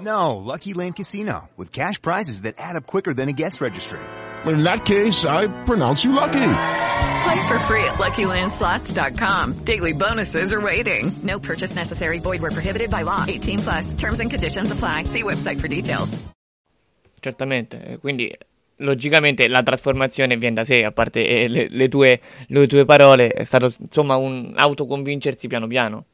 No, Lucky Land Casino. With cash prizes that add up quicker than a guest registry in that case, I pronounce you lucky. Play for free at LuckyLandSlots.com. Daily bonuses are waiting. No purchase necessary. Void were prohibited by law. 18 plus. Terms and conditions apply. See website for details. Certamente, eh, quindi logicamente la trasformazione viene da sé, a parte eh, le, le, tue, le tue parole, è stato insomma un autoconvincersi piano piano.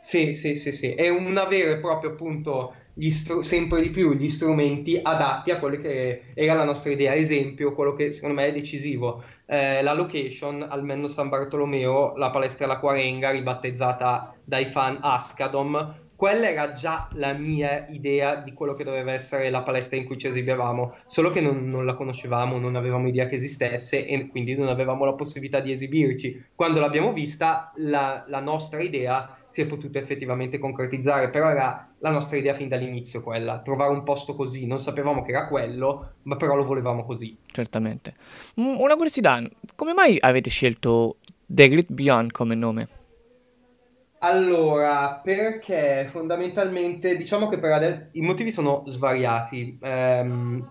Sì, sì, sì, sì, è un avere proprio appunto str- sempre di più gli strumenti adatti a quello che era la nostra idea. Esempio, quello che secondo me è decisivo, eh, la location almeno San Bartolomeo, la palestra La Quarenga, ribattezzata dai fan Ascadom, quella era già la mia idea di quello che doveva essere la palestra in cui ci esibivamo, solo che non, non, la conoscevamo, non avevamo idea che esistesse e quindi non avevamo la possibilità di esibirci. Quando l'abbiamo vista, la, la nostra idea si è potuta effettivamente concretizzare, però era la nostra idea fin dall'inizio quella, trovare un posto così, non sapevamo che era quello, ma però lo volevamo così. Certamente. Una curiosità, come mai avete scelto The Great Beyond come nome? Allora, perché fondamentalmente diciamo che per adesso i motivi sono svariati, ehm,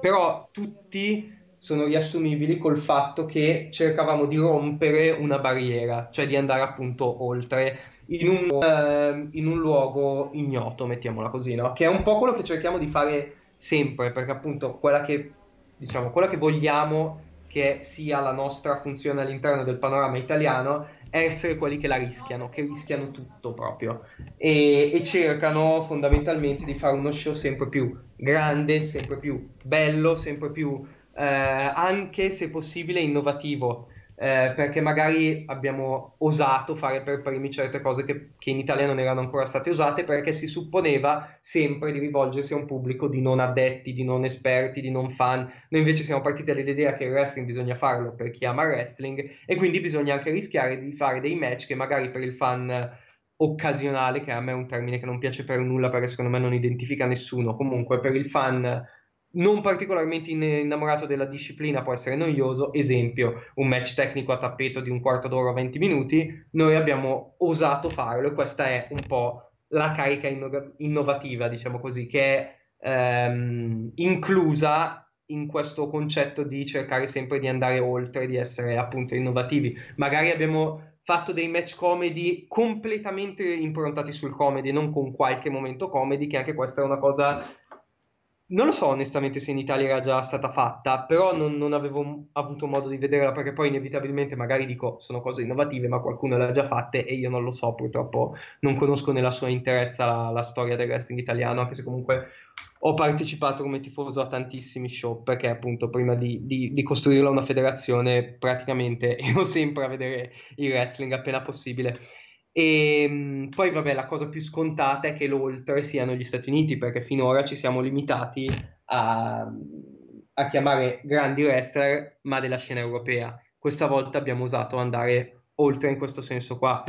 però tutti sono riassumibili col fatto che cercavamo di rompere una barriera, cioè di andare appunto oltre in un, eh, in un luogo ignoto, mettiamola così, no? Che è un po' quello che cerchiamo di fare sempre, perché appunto quella che, diciamo, quella che vogliamo che sia la nostra funzione all'interno del panorama italiano essere quelli che la rischiano, che rischiano tutto proprio e, e, cercano fondamentalmente di fare uno show sempre più grande, sempre più bello, sempre più eh, anche se possibile innovativo eh, perché magari abbiamo osato fare per primi certe cose che, che, in Italia non erano ancora state usate perché si supponeva sempre di rivolgersi a un pubblico di non addetti, di non esperti, di non fan. Noi invece siamo partiti dall'idea che il wrestling bisogna farlo per chi ama wrestling e quindi bisogna anche rischiare di fare dei match che magari per il fan occasionale, che a me è un termine che non piace per nulla perché secondo me non identifica nessuno, comunque per il fan non particolarmente innamorato della disciplina può essere noioso. Esempio, un match tecnico a tappeto di un quarto d'ora o 20 minuti, noi abbiamo osato farlo e questa è un po' la carica inno- innovativa, diciamo così, che è ehm, inclusa in questo concetto di cercare sempre di andare oltre, di essere appunto innovativi. Magari abbiamo fatto dei match comedy completamente improntati sul comedy, non con qualche momento comedy, che anche questa è una cosa non lo so onestamente se in Italia era già stata fatta, però non, non, avevo avuto modo di vederla perché poi inevitabilmente magari dico sono cose innovative, ma qualcuno le ha già fatte e io non lo so, purtroppo non conosco nella sua interezza la, la storia del wrestling italiano, anche se comunque ho partecipato come tifoso a tantissimi show perché appunto prima di, di, di costruirla una federazione praticamente ero sempre a vedere il wrestling appena possibile. E ehm, poi, vabbè, la cosa più scontata è che l'oltre siano gli Stati Uniti, perché finora ci siamo limitati a, a chiamare grandi wrestler, ma della scena europea. Questa volta abbiamo usato andare oltre in questo senso qua.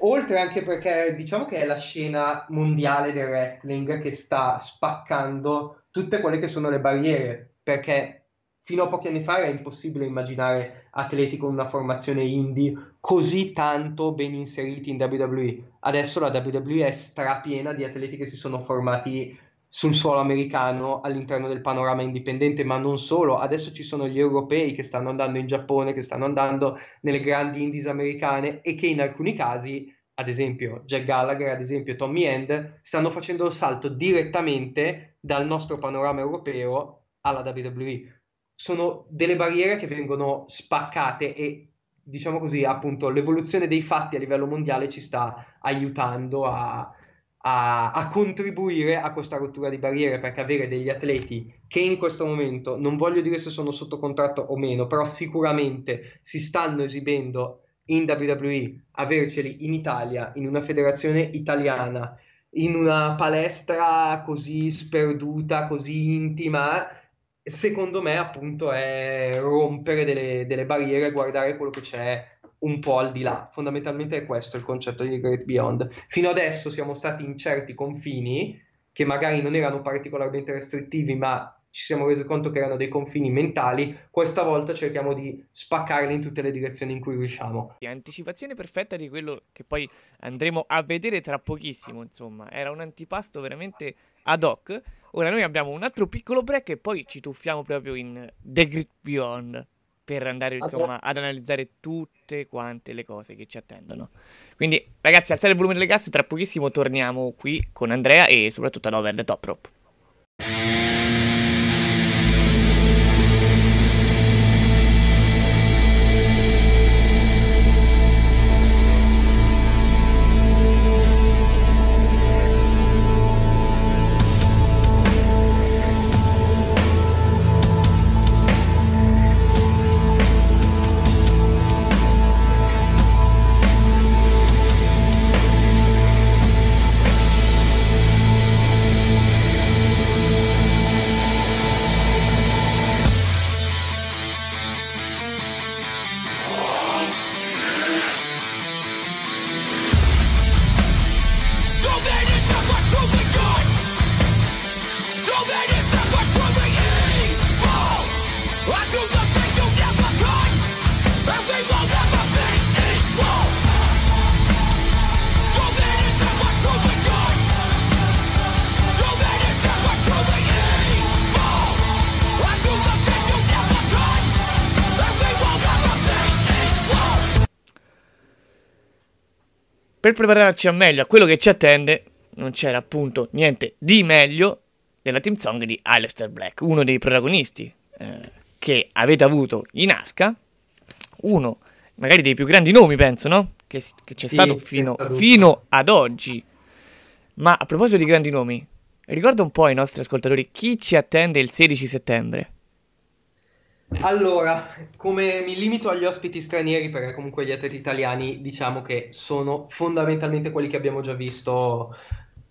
Oltre anche perché diciamo che è la scena mondiale del wrestling che sta spaccando tutte quelle che sono le barriere, perché fino a pochi anni fa era impossibile immaginare atleti con una formazione indie così tanto ben inseriti in WWE. Adesso la WWE è strapiena di atleti che si sono formati sul suolo americano all'interno del panorama indipendente, ma non solo. Adesso ci sono gli europei che stanno andando in Giappone, che stanno andando nelle grandi indies americane e che in alcuni casi, ad esempio Jack Gallagher, ad esempio Tommy End, stanno facendo il salto direttamente dal nostro panorama europeo alla WWE. Sono delle barriere che vengono spaccate e diciamo così, appunto, l'evoluzione dei fatti a livello mondiale ci sta aiutando a, a, a, contribuire a questa rottura di barriere perché avere degli atleti che in questo momento, non voglio dire se sono sotto contratto o meno, però sicuramente si stanno esibendo in WWE, averceli in Italia, in una federazione italiana, in una palestra così sperduta, così intima, secondo me appunto è rompere delle, delle barriere, guardare quello che c'è un po' al di là. Fondamentalmente è questo il concetto di Great Beyond. Fino adesso siamo stati in certi confini che magari non erano particolarmente restrittivi, ma ci siamo resi conto che erano dei confini mentali, questa volta cerchiamo di spaccarli in tutte le direzioni in cui riusciamo. Anticipazione perfetta di quello che poi andremo a vedere tra pochissimo, insomma, era un antipasto veramente ad hoc. Ora noi abbiamo un altro piccolo break e poi ci tuffiamo proprio in The Great Beyond per andare insomma ad analizzare tutte quante le cose che ci attendono. Quindi ragazzi alzate il volume delle gas, tra pochissimo torniamo qui con Andrea e soprattutto ad Over the Top Rope. Prepararci a meglio a quello che ci attende, non c'era appunto niente di meglio della team song di Aleister Black, uno dei protagonisti eh, che avete avuto in Asca, uno magari dei più grandi nomi, penso, no? Che, che c'è sì, stato fino, fino ad oggi. Ma a proposito di grandi nomi, ricorda un po' ai nostri ascoltatori chi ci attende il 16 settembre. Allora, come mi limito agli ospiti stranieri, perché comunque gli atleti italiani diciamo che sono fondamentalmente quelli che abbiamo già visto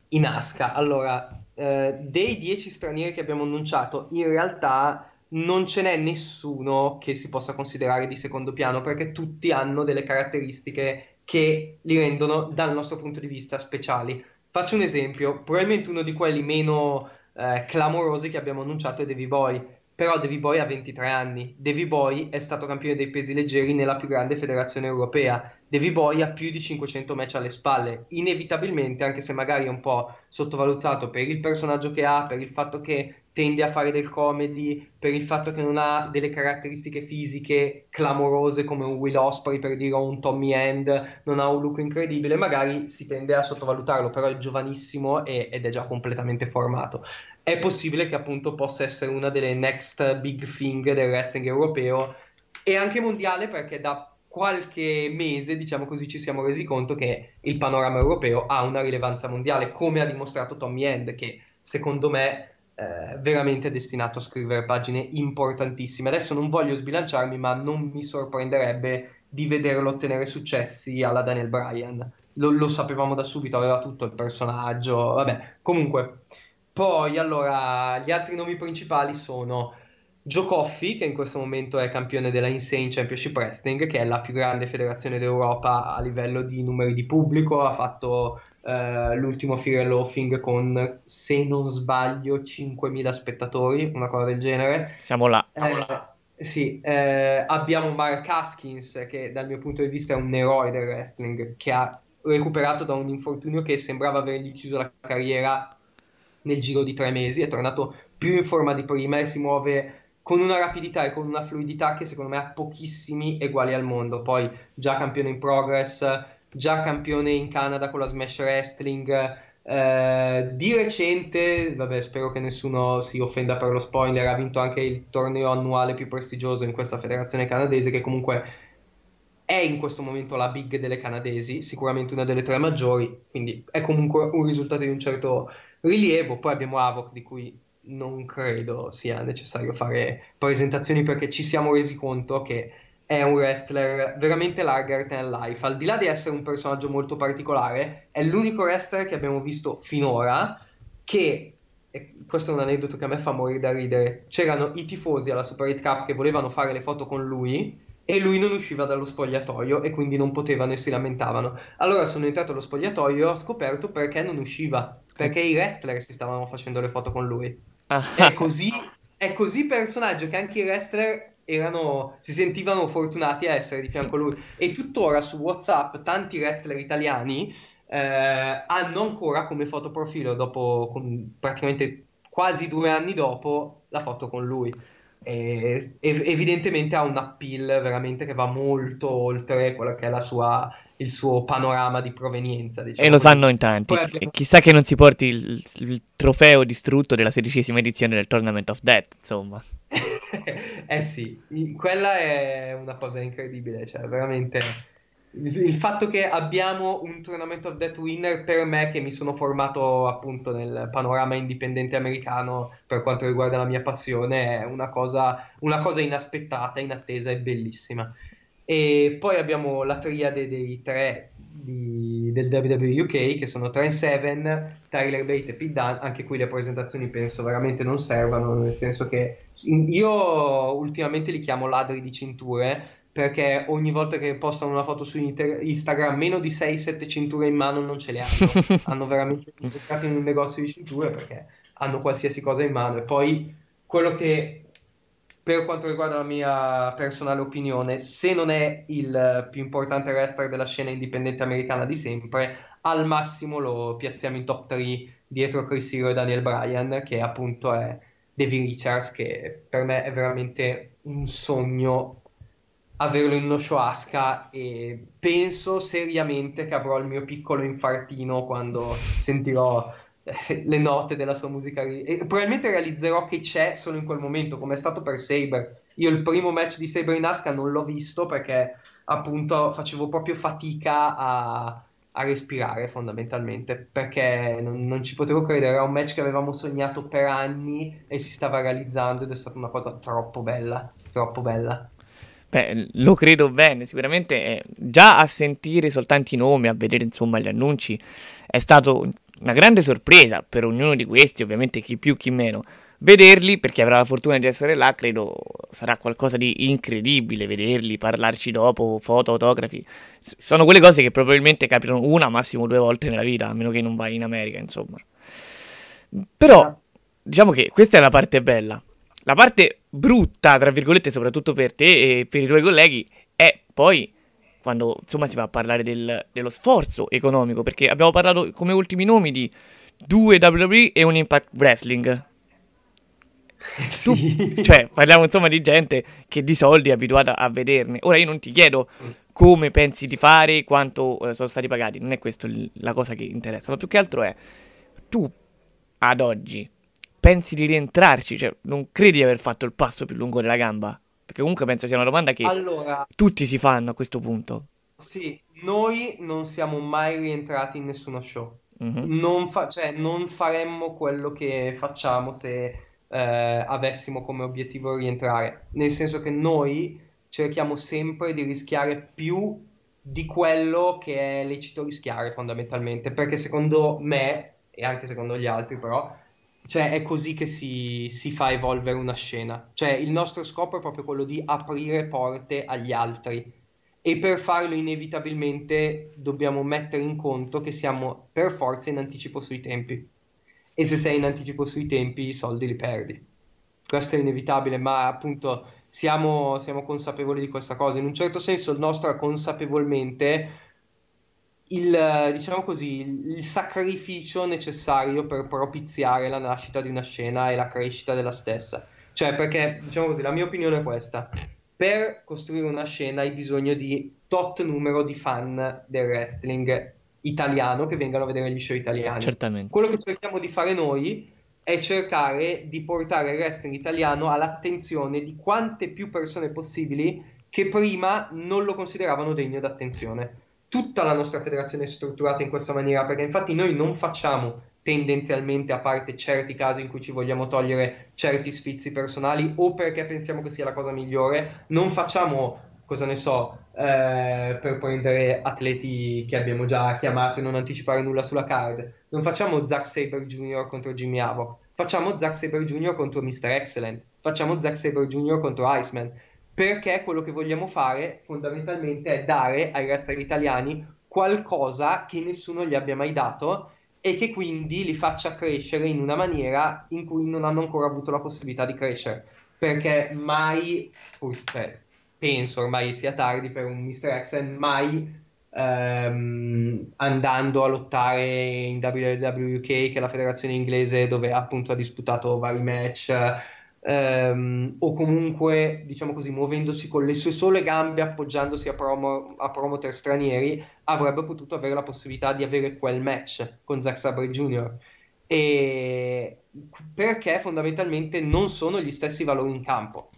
in Asca. Allora, eh, dei dieci stranieri che abbiamo annunciato, in realtà non ce n'è nessuno che si possa considerare di secondo piano, perché tutti hanno delle caratteristiche che li rendono, dal nostro punto di vista, speciali. Faccio un esempio, probabilmente uno di quelli meno eh, clamorosi che abbiamo annunciato è Davy Boy però Davy Boy ha 23 anni. Davy Boy è stato campione dei pesi leggeri nella più grande federazione europea. Davy Boy ha più di 500 match alle spalle. Inevitabilmente, anche se magari è un po' sottovalutato per il personaggio che ha, per il fatto che tende a fare del comedy, per il fatto che non ha delle caratteristiche fisiche clamorose come un Will Osprey per dire o un Tommy End, non ha un look incredibile, magari si tende a sottovalutarlo, però è giovanissimo e, ed è già completamente formato è possibile che appunto possa essere una delle next big thing del wrestling europeo e anche mondiale perché da qualche mese, diciamo così, ci siamo resi conto che il panorama europeo ha una rilevanza mondiale, come ha dimostrato Tommy End, che secondo me è veramente destinato a scrivere pagine importantissime. Adesso non voglio sbilanciarmi, ma non mi sorprenderebbe di vederlo ottenere successi alla Daniel Bryan. Lo, lo sapevamo da subito, aveva tutto il personaggio, vabbè, comunque poi, allora, gli altri nomi principali sono Joe Coffey, che in questo momento è campione della Insane Championship Wrestling, che è la più grande federazione d'Europa a livello di numeri di pubblico, ha fatto eh, l'ultimo Fear Loafing con, se non sbaglio, 5.000 spettatori, una cosa del genere. Siamo là. Eh, sì, eh, abbiamo Mark Haskins, che dal mio punto di vista è un eroe del wrestling, che ha recuperato da un infortunio che sembrava avergli chiuso la carriera nel giro di tre mesi, è tornato più in forma di prima e si muove con una rapidità e con una fluidità che secondo me ha pochissimi uguali al mondo. Poi già campione in progress, già campione in Canada con la Smash Wrestling, Eh, di recente, vabbè, spero che nessuno si offenda per lo spoiler, ha vinto anche il torneo annuale più prestigioso in questa federazione canadese, che comunque è in questo momento la big delle canadesi, sicuramente una delle tre maggiori, quindi è comunque un risultato di un certo rilievo. Poi abbiamo Avoc, di cui non credo sia necessario fare presentazioni perché ci siamo resi conto che è un wrestler veramente larger than life. Al di là di essere un personaggio molto particolare, è l'unico wrestler che abbiamo visto finora che, e questo è un aneddoto che a me fa morire da ridere, c'erano i tifosi alla Super 8 Cup che volevano fare le foto con lui e lui non usciva dallo spogliatoio e quindi non potevano e si lamentavano. Allora sono entrato allo spogliatoio e ho scoperto perché non usciva, perché i wrestler si stavano facendo le foto con lui. Ah. È così, è così personaggio che anche i wrestler erano, si sentivano fortunati a essere di fianco a lui. E tuttora su WhatsApp tanti wrestler italiani eh, hanno ancora come fotoprofilo, dopo con, praticamente quasi due anni dopo, la foto con lui. E, evidentemente ha un appeal veramente che va molto oltre quella che è la sua il suo panorama di provenienza. Diciamo e lo sanno in tanti. Abbiamo... Chissà che non si porti il, il, trofeo distrutto della sedicesima edizione del Tournament of Death, insomma. eh sì, quella è una cosa incredibile, cioè veramente il fatto che abbiamo un Tournament of Death winner per me che mi sono formato appunto nel panorama indipendente americano per quanto riguarda la mia passione è una cosa, una cosa inaspettata, inattesa e bellissima. E poi abbiamo la triade dei tre di, del WWE UK che sono Trent Seven, Tyler Bate e Pete Dunne. Anche qui le presentazioni penso veramente non servano, nel senso che io ultimamente li chiamo ladri di cinture perché ogni volta che postano una foto su Instagram meno di 6-7 cinture in mano non ce le hanno. hanno veramente cercato in un negozio di cinture perché hanno qualsiasi cosa in mano. E poi quello che per quanto riguarda la mia personale opinione, se non è il più importante wrestler della scena indipendente americana di sempre, al massimo lo piazziamo in top 3 dietro Chris Hero e Daniel Bryan, che appunto è Davy Richards, che per me è veramente un sogno averlo in uno show Asuka e penso seriamente che avrò il mio piccolo infartino quando sentirò le note della sua musica e probabilmente realizzerò che c'è solo in quel momento come è stato per Saber. Io il primo match di Saber in Asuka non l'ho visto perché appunto facevo proprio fatica a, a respirare fondamentalmente perché non, non, ci potevo credere. Era un match che avevamo sognato per anni e si stava realizzando ed è stata una cosa troppo bella troppo bella. Beh, lo credo bene, sicuramente eh, già a sentire soltanto i nomi, a vedere insomma gli annunci, è stato una grande sorpresa per ognuno di questi, ovviamente chi più chi meno. Vederli, perché avrà la fortuna di essere là, credo sarà qualcosa di incredibile vederli, parlarci dopo, foto, autografi. Sono quelle cose che probabilmente capitano una, massimo due volte nella vita, a meno che non vai in America, insomma. Però, diciamo che questa è la parte bella. La parte brutta, tra virgolette, soprattutto per te e per i tuoi colleghi, è poi quando insomma si va a parlare del, dello sforzo economico, perché abbiamo parlato come ultimi nomi di due WWE e un Impact Wrestling. Tu, cioè, parliamo insomma di gente che di soldi è abituata a vederne. Ora io non ti chiedo come pensi di fare, quanto eh, sono stati pagati, non è questa la cosa che interessa, ma più che altro è tu ad oggi pensi di rientrarci, cioè non credi di aver fatto il passo più lungo della gamba? Perché comunque penso sia una domanda che allora, tutti si fanno a questo punto. Sì, noi non siamo mai rientrati in nessuno show. Mm-hmm. Non, fa- cioè, non, faremmo quello che facciamo se eh, avessimo come obiettivo rientrare. Nel senso che noi cerchiamo sempre di rischiare più di quello che è lecito rischiare fondamentalmente. Perché secondo me, e anche secondo gli altri però, cioè, è così che si, si, fa evolvere una scena. Cioè, il nostro scopo è proprio quello di aprire porte agli altri. E per farlo, inevitabilmente, dobbiamo mettere in conto che siamo per forza in anticipo sui tempi. E se sei in anticipo sui tempi, i soldi li perdi. Questo è inevitabile, ma appunto siamo, siamo consapevoli di questa cosa. In un certo senso, il nostro è consapevolmente il, diciamo così, il sacrificio necessario per propiziare la nascita di una scena e la crescita della stessa. Cioè, perché, diciamo così, la mia opinione è questa. Per costruire una scena hai bisogno di tot numero di fan del wrestling italiano che vengano a vedere gli show italiani. Certamente. Quello che cerchiamo di fare noi è cercare di portare il wrestling italiano all'attenzione di quante più persone possibili che prima non lo consideravano degno d'attenzione. Tutta la nostra federazione è strutturata in questa maniera perché infatti noi non facciamo tendenzialmente, a parte certi casi in cui ci vogliamo togliere certi sfizi personali o perché pensiamo che sia la cosa migliore, non facciamo, cosa ne so, eh, per prendere atleti che abbiamo già chiamato e non anticipare nulla sulla card. Non facciamo Zack Saber Jr. contro Jimmy Havoc, facciamo Zack Saber Jr. contro Mr. Excellent, facciamo Zack Saber Jr. contro Iceman, perché quello che vogliamo fare fondamentalmente è dare ai wrestler italiani qualcosa che nessuno gli abbia mai dato e che quindi li faccia crescere in una maniera in cui non hanno ancora avuto la possibilità di crescere. Perché mai, cioè, penso ormai sia tardi per un Mr. X, mai ehm, andando a lottare in WWK, che è la federazione inglese dove appunto ha disputato vari match, ehm, o comunque, diciamo così, muovendosi con le sue sole gambe, appoggiandosi a, promo, a promoter stranieri, avrebbe potuto avere la possibilità di avere quel match con Zack Sabre Jr. E perché fondamentalmente non sono gli stessi valori in campo.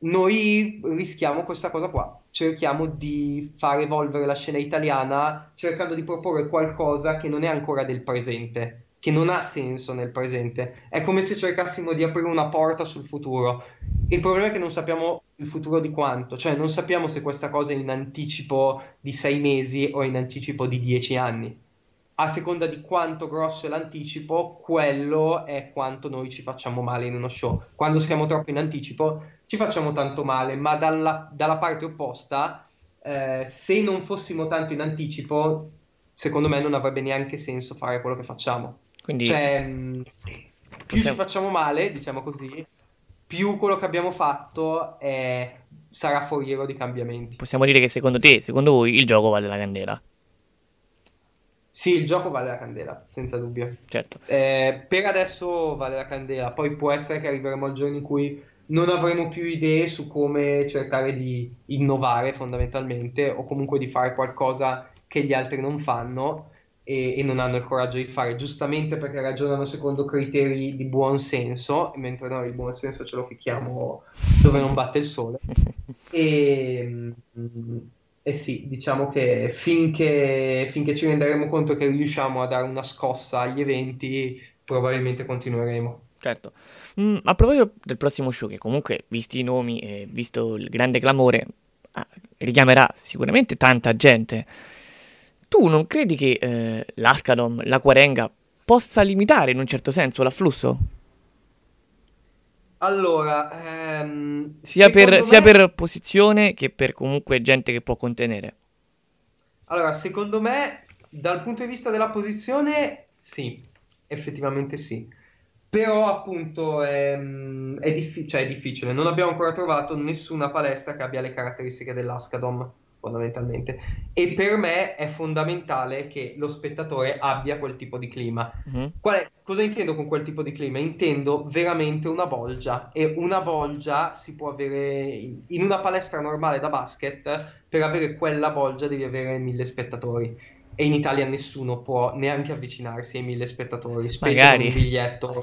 Noi rischiamo questa cosa qua, cerchiamo di far evolvere la scena italiana cercando di proporre qualcosa che non è ancora del presente, che non ha senso nel presente. È come se cercassimo di aprire una porta sul futuro. Il problema è che non sappiamo il futuro di quanto, cioè non sappiamo se questa cosa è in anticipo di sei mesi o in anticipo di dieci anni. A seconda di quanto grosso è l'anticipo, quello è quanto noi ci facciamo male in uno show. Quando siamo troppo in anticipo ci facciamo tanto male, ma dalla, dalla parte opposta, eh, se non fossimo tanto in anticipo, secondo me non avrebbe neanche senso fare quello che facciamo. Quindi Cioè, mh, più possiamo- ci facciamo male, diciamo così, più quello che abbiamo fatto è- sarà foriero di cambiamenti. possiamo dire che secondo te, secondo voi, il gioco vale la candela. Sì, il gioco vale la candela, senza dubbio. Certo. Eh, per adesso vale la candela, poi può essere che arriveremo al giorno in cui non avremo più idee su come cercare di innovare fondamentalmente o comunque di fare qualcosa che gli altri non fanno e, e non hanno il coraggio di fare, giustamente perché ragionano secondo criteri di buon senso, mentre noi il buon senso ce lo ficchiamo dove non batte il sole. E, mm, e sì, diciamo che finché, finché ci renderemo conto che riusciamo a dare una scossa agli eventi, probabilmente continueremo. Certo. Mm, a proposito del prossimo show, che comunque, visti i nomi e visto il grande clamore, ah, richiamerà sicuramente tanta gente, tu non credi che eh, l'Ascadom, la Quarenga, possa limitare in un certo senso l'afflusso? Allora, ehm, Sia per, secondo sia me- per posizione che per comunque gente che può contenere. Allora, secondo me, dal punto di vista della posizione, sì, effettivamente sì. Però, appunto, è, è diffi- cioè, è difficile. Non abbiamo ancora trovato nessuna palestra che abbia le caratteristiche dell'Ascadom, fondamentalmente. E per me è fondamentale che lo spettatore abbia quel tipo di clima. Mhm. Qual è- cosa intendo con quel tipo di clima? Intendo veramente una bolgia e una bolgia si può avere in, in una palestra normale da basket, per avere quella bolgia devi avere mille spettatori e in Italia nessuno può neanche avvicinarsi ai mille spettatori, specie Magari. con un biglietto,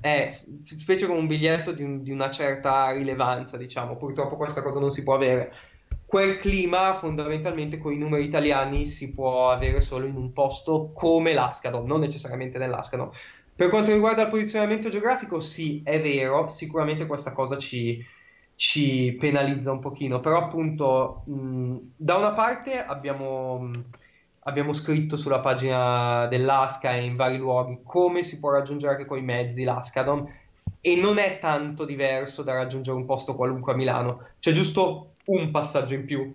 eh, specie con un biglietto di, un- di una certa rilevanza, diciamo, purtroppo questa cosa non si può avere. Quel clima fondamentalmente con i numeri italiani si può avere solo in un posto come l'Ascadom, non necessariamente nell'Ascadom. Per quanto riguarda il posizionamento geografico, sì, è vero, sicuramente questa cosa ci, ci penalizza un pochino, però appunto mh, da una parte abbiamo, mh, abbiamo scritto sulla pagina dell'Asca e in vari luoghi come si può raggiungere anche con i mezzi l'Ascadom e non è tanto diverso da raggiungere un posto qualunque a Milano, c'è giusto un passaggio in più.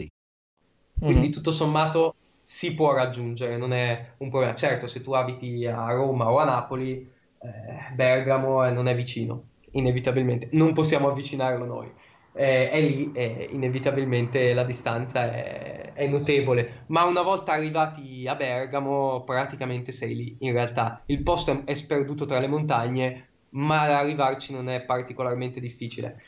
Quindi Mhm. tutto sommato si può raggiungere, non è un problema. Certo, se tu abiti a Roma o a Napoli, eh, Bergamo non è vicino, inevitabilmente. Non possiamo avvicinarlo noi. Eh, è lì e inevitabilmente la distanza è, è, notevole. Ma una volta arrivati a Bergamo, praticamente sei lì. In realtà il posto è, è sperduto tra le montagne, ma arrivarci non è particolarmente difficile.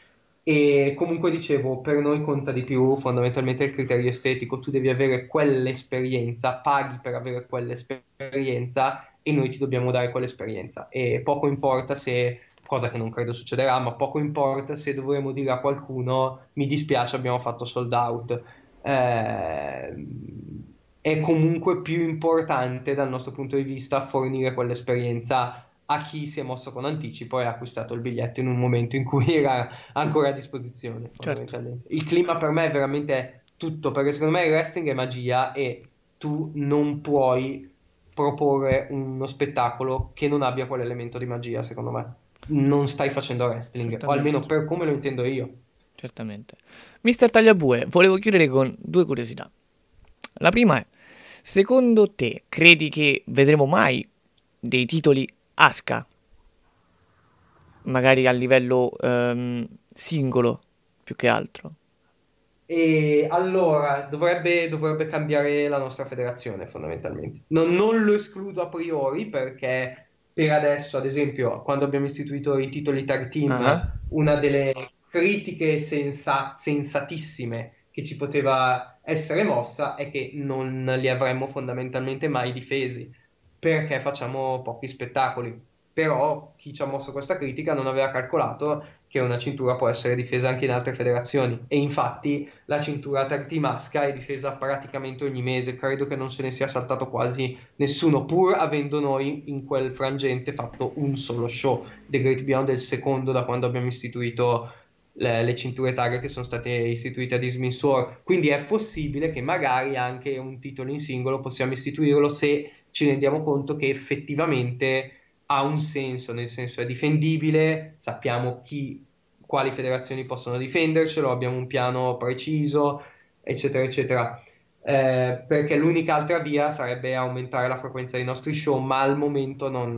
E comunque dicevo, per noi conta di più fondamentalmente il criterio estetico, tu devi avere quell'esperienza, paghi per avere quell'esperienza e noi ti dobbiamo dare quell'esperienza. E poco importa se, cosa che non credo succederà, ma poco importa se dovremo dire a qualcuno mi dispiace abbiamo fatto sold out. Eh, è comunque più importante dal nostro punto di vista fornire quell'esperienza a chi si è mosso con anticipo e ha acquistato il biglietto in un momento in cui era ancora a disposizione. Certo. Il clima per me è veramente tutto, perché secondo me il wrestling è magia e tu non puoi proporre uno spettacolo che non abbia quell'elemento di magia, secondo me. Non stai facendo wrestling, o almeno per come lo intendo io. Certamente. Mister Tagliabue, volevo chiudere con due curiosità. La prima è, secondo te, credi che vedremo mai dei titoli Aska, magari a livello um, singolo più che altro. E allora dovrebbe, dovrebbe cambiare la nostra federazione fondamentalmente. Non, non, lo escludo a priori perché per adesso, ad esempio, quando abbiamo istituito i titoli tag team, uh-huh. una delle critiche sensa- sensatissime che ci poteva essere mossa è che non li avremmo fondamentalmente mai difesi perché facciamo pochi spettacoli. Però chi ci ha mosso questa critica non aveva calcolato che una cintura può essere difesa anche in altre federazioni e infatti la cintura tag masca è difesa praticamente ogni mese, credo che non se ne sia saltato quasi nessuno, pur avendo noi in quel frangente fatto un solo show, The Great Beyond del secondo da quando abbiamo istituito le, le, cinture tag che sono state istituite a Dismiss War. Quindi è possibile che magari anche un titolo in singolo possiamo istituirlo se ci rendiamo conto che effettivamente ha un senso, nel senso è difendibile, sappiamo chi, quali federazioni possono difendercelo, abbiamo un piano preciso, eccetera, eccetera. Eh, perché l'unica altra via sarebbe aumentare la frequenza dei nostri show, ma al momento non,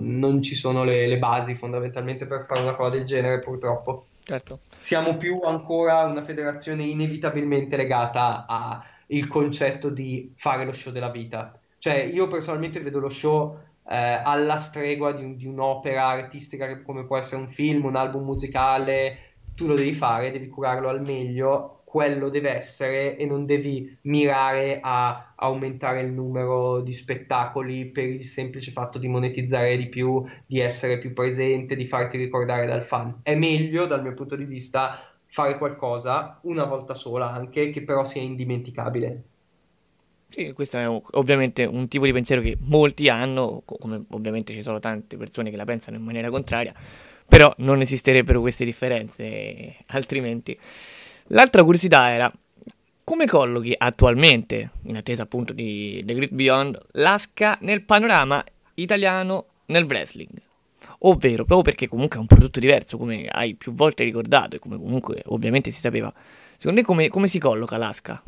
non ci sono le, le, basi fondamentalmente per fare una cosa del genere, purtroppo. Certo. Siamo più ancora una federazione inevitabilmente legata al concetto di fare lo show della vita. Cioè, io personalmente vedo lo show eh, alla stregua di, un, di, un'opera artistica come può essere un film, un album musicale, tu lo devi fare, devi curarlo al meglio, quello deve essere e non devi mirare a aumentare il numero di spettacoli per il semplice fatto di monetizzare di più, di essere più presente, di farti ricordare dal fan. È meglio, dal mio punto di vista, fare qualcosa una volta sola anche, che però sia indimenticabile. Sì, questo è ovviamente un tipo di pensiero che molti hanno, come ovviamente ci sono tante persone che la pensano in maniera contraria, però non esisterebbero queste differenze altrimenti. L'altra curiosità era come collochi attualmente, in attesa appunto di The Great Beyond, l'Asca nel panorama italiano nel wrestling? Ovvero, proprio perché comunque è un prodotto diverso, come hai più volte ricordato e come comunque ovviamente si sapeva, secondo te come, come si colloca l'Asca?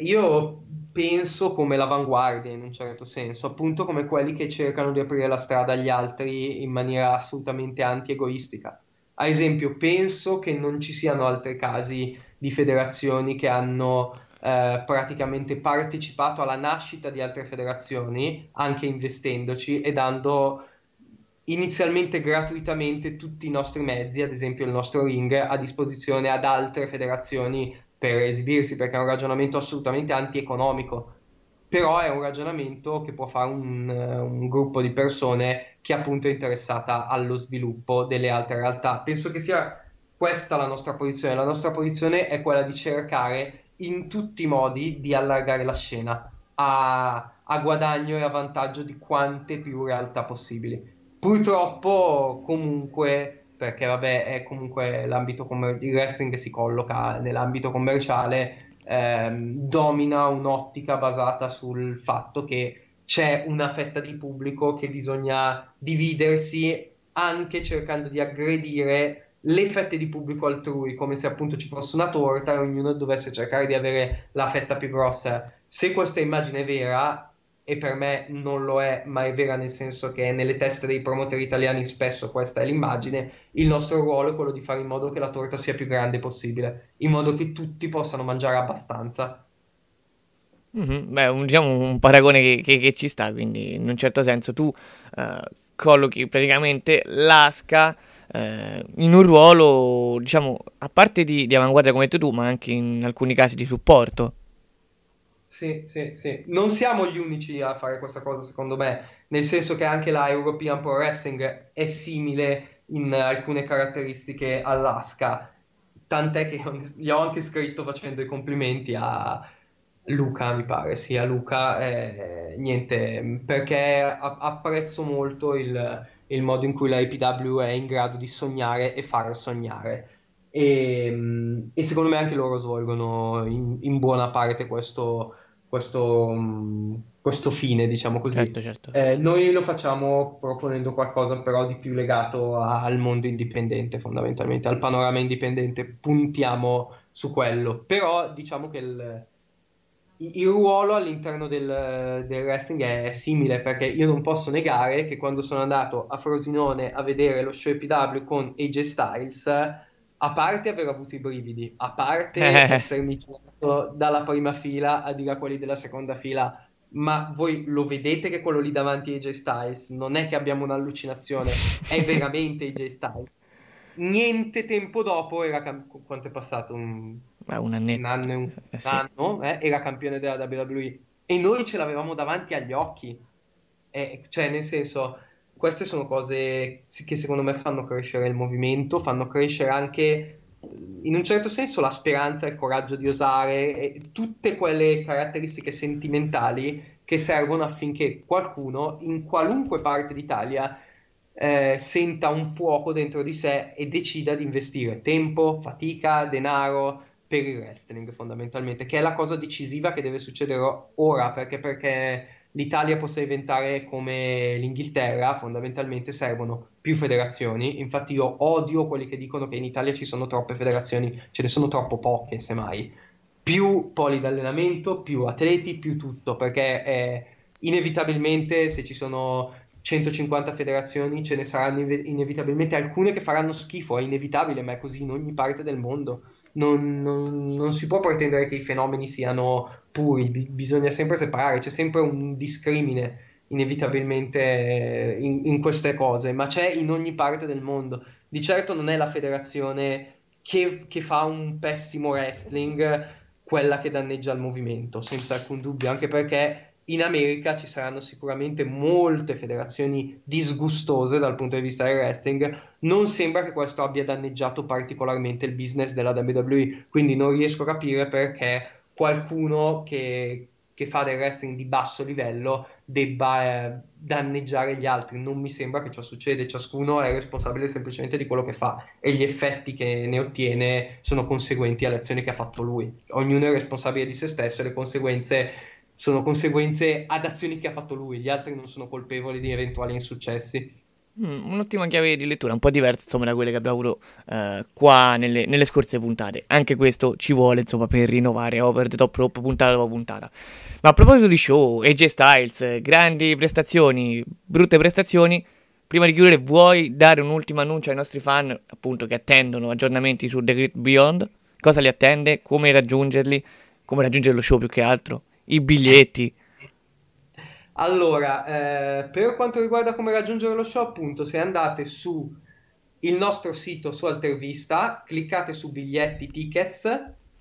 Io penso come l'avanguardia in un certo senso, appunto come quelli che cercano di aprire la strada agli altri in maniera assolutamente anti-egoistica. Ad esempio, penso che non ci siano altri casi di federazioni che hanno eh, praticamente partecipato alla nascita di altre federazioni, anche investendoci e dando inizialmente gratuitamente tutti i nostri mezzi, ad esempio il nostro ring, a disposizione ad altre federazioni per esibirsi, perché è un ragionamento assolutamente antieconomico, però è un ragionamento che può fare un, un gruppo di persone che appunto è interessata allo sviluppo delle altre realtà. Penso che sia questa la nostra posizione. La nostra posizione è quella di cercare in tutti i modi di allargare la scena a, a guadagno e a vantaggio di quante più realtà possibili. Purtroppo, comunque, perché vabbè è comunque l'ambito commer- il wrestling si colloca nell'ambito commerciale, ehm, domina un'ottica basata sul fatto che c'è una fetta di pubblico che bisogna dividersi anche cercando di aggredire le fette di pubblico altrui come se appunto ci fosse una torta e ognuno dovesse cercare di avere la fetta più grossa. Se questa immagine è vera, e per me non lo è, ma è vera nel senso che nelle teste dei promotori italiani spesso questa è l'immagine, il nostro ruolo è quello di fare in modo che la torta sia più grande possibile, in modo che tutti possano mangiare abbastanza. Mm-hmm. Beh, un, diciamo un paragone che, che, che, ci sta, quindi in un certo senso tu uh, collochi praticamente l'asca uh, in un ruolo, diciamo, a parte di, di avanguardia come hai detto tu, ma anche in alcuni casi di supporto. Sì, sì, sì. Non siamo gli unici a fare questa cosa, secondo me, nel senso che anche la European Pro Wrestling è simile in alcune caratteristiche all'ASCA, tant'è che gli ho anche scritto facendo i complimenti a Luca, mi pare, sì, a Luca, eh, niente, perché apprezzo molto il, il modo in cui la APW è in grado di sognare e far sognare. E, e, secondo me anche loro svolgono in, in buona parte questo, questo, mm, questo fine, diciamo così. Certo, certo. Eh, noi lo facciamo proponendo qualcosa però di più legato a, al mondo indipendente, fondamentalmente, al panorama indipendente, puntiamo su quello, però diciamo che il, il ruolo all'interno del, del, wrestling è simile perché io non posso negare che quando sono andato a Frosinone a vedere lo show EPW con AJ Styles a parte aver avuto i brividi, a parte eh. essermi girato dalla prima fila a dire a quelli della seconda fila, ma voi lo vedete che quello lì davanti è AJ Styles, non è che abbiamo un'allucinazione, è veramente AJ Styles. Niente tempo dopo era cam- quanto è passato un, un, un anno, un eh, sì. anno eh, era campione della WWE e noi ce l'avevamo davanti agli occhi. Eh, cioè, nel senso, queste sono cose che secondo me fanno crescere il movimento, fanno crescere anche in un certo senso la speranza e il coraggio di osare e tutte quelle caratteristiche sentimentali che servono affinché qualcuno in qualunque parte d'Italia eh, senta un fuoco dentro di sé e decida di investire tempo, fatica, denaro per il wrestling fondamentalmente, che è la cosa decisiva che deve succedere ora perché, perché l'Italia possa diventare come l'Inghilterra, fondamentalmente servono più federazioni. Infatti io odio quelli che dicono che in Italia ci sono troppe federazioni, ce ne sono troppo poche, semmai. Più poli d'allenamento, più atleti, più tutto, perché è inevitabilmente se ci sono 150 federazioni ce ne saranno inevitabilmente alcune che faranno schifo, è inevitabile, ma è così in ogni parte del mondo. Non, non, non si può pretendere che i fenomeni siano puri, bi- bisogna sempre separare, c'è sempre un discrimine inevitabilmente in, in, queste cose, ma c'è in ogni parte del mondo. Di certo non è la federazione che, che fa un pessimo wrestling quella che danneggia il movimento, senza alcun dubbio, anche perché in America ci saranno sicuramente molte federazioni disgustose dal punto di vista del wrestling. Non sembra che questo abbia danneggiato particolarmente il business della WWE, quindi non riesco a capire perché qualcuno che, che fa del wrestling di basso livello debba eh, danneggiare gli altri. Non mi sembra che ciò succeda, ciascuno è responsabile semplicemente di quello che fa e gli effetti che ne ottiene sono conseguenti alle azioni che ha fatto lui. Ognuno è responsabile di se stesso e le conseguenze sono conseguenze ad azioni che ha fatto lui, gli altri non sono colpevoli di eventuali insuccessi. Mm, un'ottima chiave di lettura, un po' diversa insomma da quelle che abbiamo avuto uh, qua nelle, nelle, scorse puntate. Anche questo ci vuole insomma per rinnovare over the top rope puntata dopo puntata. Ma a proposito di show, AJ Styles, grandi prestazioni, brutte prestazioni. Prima di chiudere, vuoi dare un ultimo annuncio ai nostri fan, appunto, che attendono aggiornamenti su The Great Beyond? Cosa li attende? Come raggiungerli? Come raggiungere lo show più che altro? I biglietti? Allora, eh, per quanto riguarda come raggiungere lo show, appunto, se andate su il nostro sito su Altervista, cliccate su biglietti tickets,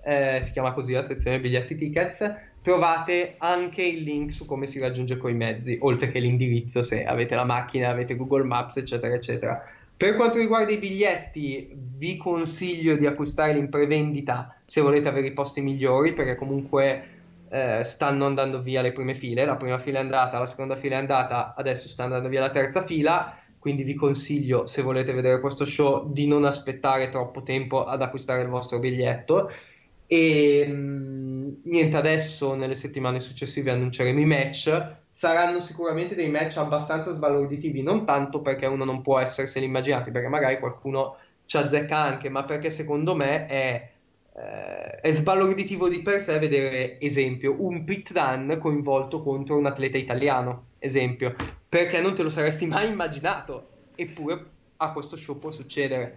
eh, si chiama così la sezione biglietti tickets, trovate anche il link su come si raggiunge coi mezzi, oltre che l'indirizzo se avete la macchina, avete Google Maps, eccetera, eccetera. Per quanto riguarda i biglietti, vi consiglio di acquistarli in prevendita se volete avere i posti migliori, perché comunque eh, stanno andando via le prime file, la prima fila è andata, la seconda fila è andata, adesso sta andando via la terza fila, quindi vi consiglio, se volete vedere questo show, di non aspettare troppo tempo ad acquistare il vostro biglietto. E mh, mm, niente, adesso nelle settimane successive annunceremo i match. Saranno sicuramente dei match abbastanza sbalorditivi, non tanto perché uno non può esserseli immaginati, perché magari qualcuno ci azzecca anche, ma perché secondo me è, eh, è sbalorditivo di per sé vedere, esempio, un pit run coinvolto contro un atleta italiano, esempio, perché non te lo saresti mai immaginato, eppure a questo show può succedere.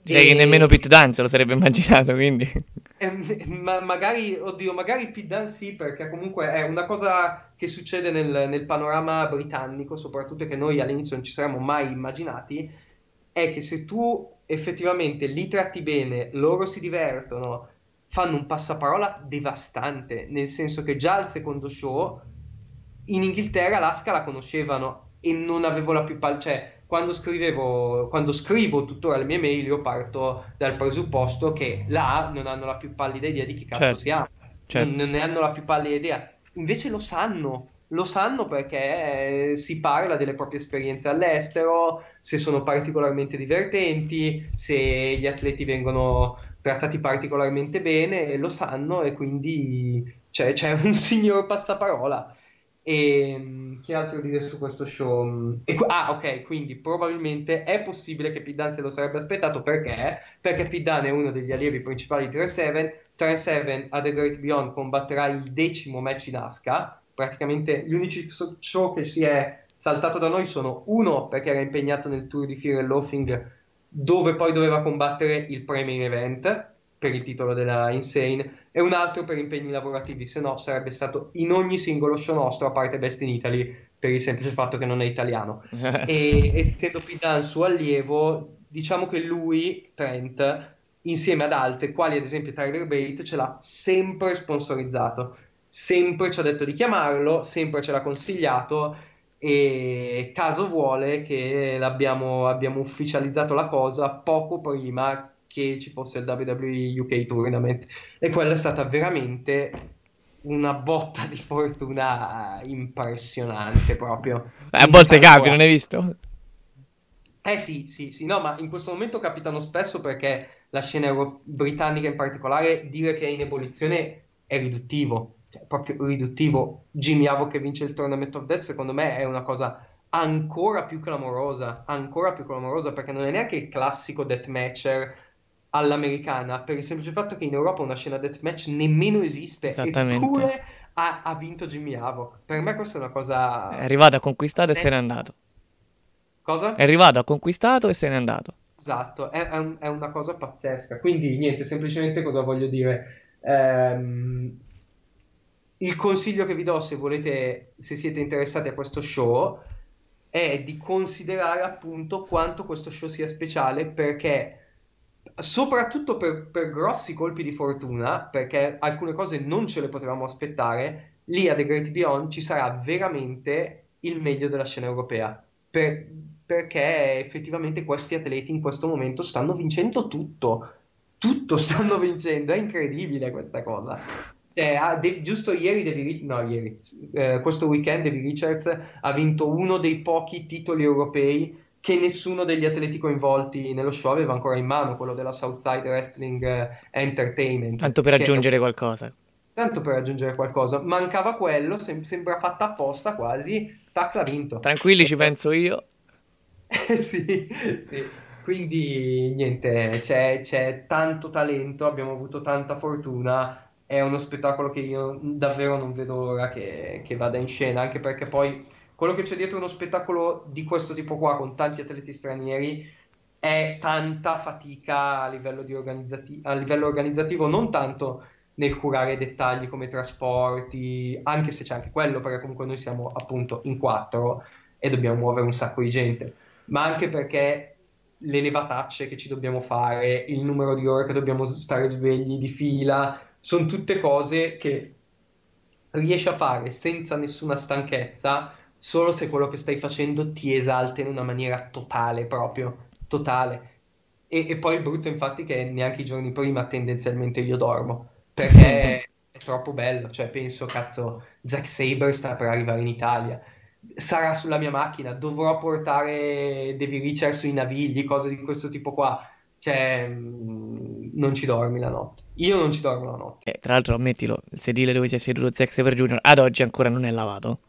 Direi E- che nemmeno Pete Dunne se lo sarebbe immaginato, quindi... eh, ma magari, oddio, magari Pete Dunne sì, perché comunque è una cosa che succede nel, nel panorama britannico, soprattutto che noi all'inizio non ci saremmo mai immaginati, è che se tu effettivamente li tratti bene, loro si divertono, fanno un passaparola devastante, nel senso che già al secondo show in Inghilterra l'Asca la conoscevano e non avevo la più pal- cioè quando scrivevo, quando scrivo tuttora le mie mail io parto dal presupposto che là non hanno la più pallida idea di chi cazzo Certo, siamo, certo. non, non ne hanno la più pallida idea, invece lo sanno, lo sanno perché eh, si parla delle proprie esperienze all'estero, se sono particolarmente divertenti, se gli atleti vengono trattati particolarmente bene, lo sanno e quindi c'è, c'è un signor passaparola. E mh, che altro dire su questo show? E ah, ok, quindi probabilmente è possibile che Dunne se lo sarebbe aspettato perché? Perché Dunne è uno degli allievi principali di 3-7. 3-7 a The Great Beyond combatterà il decimo match in Asuka. Praticamente gli unici show che si è saltato da noi sono uno perché era impegnato nel tour di Fear and Loafing dove poi doveva combattere il pre-main event per il titolo della Insane e un altro per impegni lavorativi, se no sarebbe stato in ogni singolo show nostro, a parte Best in Italy, per il semplice fatto che non è italiano. e essendo Dunne suo allievo, diciamo che lui, Trent, insieme ad altri, quali ad esempio Tyler Bate, ce l'ha sempre sponsorizzato, sempre ci ha detto di chiamarlo, sempre ce l'ha consigliato e caso vuole che l'abbiamo abbiamo ufficializzato la cosa poco prima che ci fosse il WWE UK Tournament e quella è stata veramente una botta di fortuna impressionante proprio. Eh, a volte capi, non hai visto? eh sì, sì, sì, no, ma in questo momento capitano spesso perché la scena euro- britannica in particolare, dire che è in ebollizione è riduttivo, cioè proprio riduttivo. Jimmy Havoc che vince il Tournament of Death, secondo me è una cosa ancora più clamorosa, ancora più clamorosa perché non è neanche il classico deathmatcher all'americana, per il semplice fatto che in Europa una scena deathmatch nemmeno esiste, eppure ha, ha vinto Jimmy Havoc. Per me questa è una cosa... È arrivato, ha conquistato e Sì. se n'è andato. Cosa? È arrivato, ha conquistato e se n'è andato. Esatto, è, è un- è una cosa pazzesca. Quindi, niente, semplicemente cosa voglio dire? Ehm, il consiglio che vi do se volete, se siete interessati a questo show, è di considerare appunto quanto questo show sia speciale perché soprattutto per, per grossi colpi di fortuna, perché alcune cose non ce le potevamo aspettare, lì a The Great Beyond ci sarà veramente il meglio della scena europea. Per- perché effettivamente questi atleti in questo momento stanno vincendo tutto. Tutto stanno vincendo, è incredibile questa cosa. Cioè, ah, De- giusto ieri, Devi no, ieri, eh, questo weekend Devi Richards ha vinto uno dei pochi titoli europei che nessuno degli atleti coinvolti nello show aveva ancora in mano, quello della Southside Wrestling eh, Entertainment. Tanto per aggiungere qualcosa. Tanto per aggiungere qualcosa. Mancava quello, sem- sembra fatta apposta quasi. Tac, l'ha vinto. Tranquilli, ci penso io. sì, sì. Quindi niente, c'è, c'è tanto talento, abbiamo avuto tanta fortuna. È uno spettacolo che io davvero non vedo l'ora che, che vada in scena, anche perché poi quello che c'è dietro uno spettacolo di questo tipo qua, con tanti atleti stranieri, è tanta fatica a livello, organizzati- a livello organizzativo, non tanto nel curare dettagli come trasporti, anche se c'è anche quello, perché comunque noi siamo appunto in quattro e dobbiamo muovere un sacco di gente, ma anche perché le levatacce che ci dobbiamo fare, il numero di ore che dobbiamo stare svegli di fila, sono tutte cose che riesci a fare senza nessuna stanchezza, solo se quello che stai facendo ti esalta in una maniera totale, proprio totale. E, e poi il brutto, infatti, che neanche i giorni prima tendenzialmente io dormo perché è troppo bello. Cioè, penso, cazzo, Zack Saber sta per arrivare in Italia. Sarà sulla mia macchina, dovrò portare Devi Richards sui navigli, cose di questo tipo qua. Cioè, mm, non ci dormi la notte. Io non ci dormo la notte. Eh, tra l'altro, ammettilo, il sedile dove si è seduto Zack Saber Jr. ad oggi ancora non è lavato.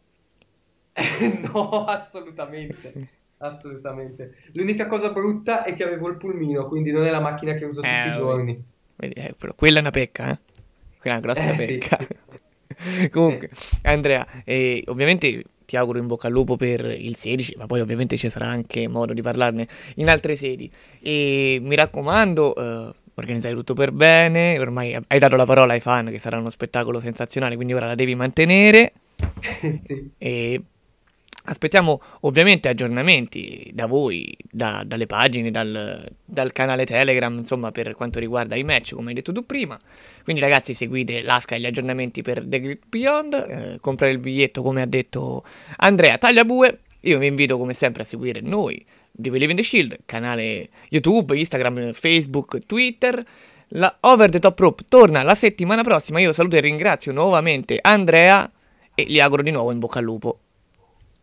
No, assolutamente. assolutamente. L'unica cosa brutta è che avevo il pulmino, quindi non è la macchina che uso tutti Eh, i giorni. Eh, quella è una pecca, eh? Quella è una grossa Eh, sì, pecca. Comunque, Andrea, eh, ovviamente ti auguro in bocca al lupo per il 16, ma poi ovviamente ci sarà anche modo di parlarne in altre sedi. E mi raccomando, eh, organizzare tutto per bene. Ormai hai dato la parola ai fan che sarà uno spettacolo sensazionale, quindi ora la devi mantenere. E aspettiamo ovviamente aggiornamenti da voi, da- dalle pagine, dal, dal canale Telegram, insomma, per quanto riguarda i match, come hai detto tu prima. Quindi, ragazzi, seguite l'ASCA e gli aggiornamenti per The Great Beyond. eh, comprare il biglietto, come ha detto Andrea Tagliabue. Io vi invito, come sempre, a seguire noi di Believe in the Shield, canale YouTube, Instagram, Facebook, Twitter. La Over the Top Rope torna la settimana prossima. Io saluto e ringrazio nuovamente Andrea e gli auguro di nuovo in bocca al lupo.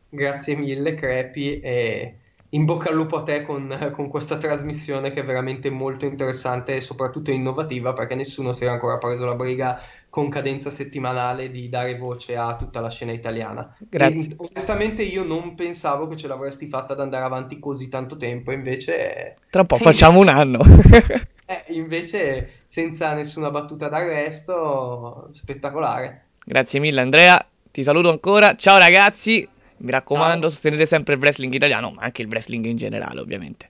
Grazie mille, Crepi, e in bocca al lupo a te con, con questa trasmissione che è veramente molto interessante e soprattutto innovativa perché nessuno si era ancora preso la briga con cadenza settimanale di dare voce a tutta la scena italiana. Grazie. E, onestamente io non pensavo che ce l'avresti fatta ad andare avanti così tanto tempo, invece... Tra un po' facciamo un anno. Eh, invece senza nessuna battuta d'arresto, spettacolare. Grazie mille Andrea, ti saluto ancora. Ciao ragazzi, mi raccomando, sostenete sempre il wrestling italiano, ma anche il wrestling in generale, ovviamente.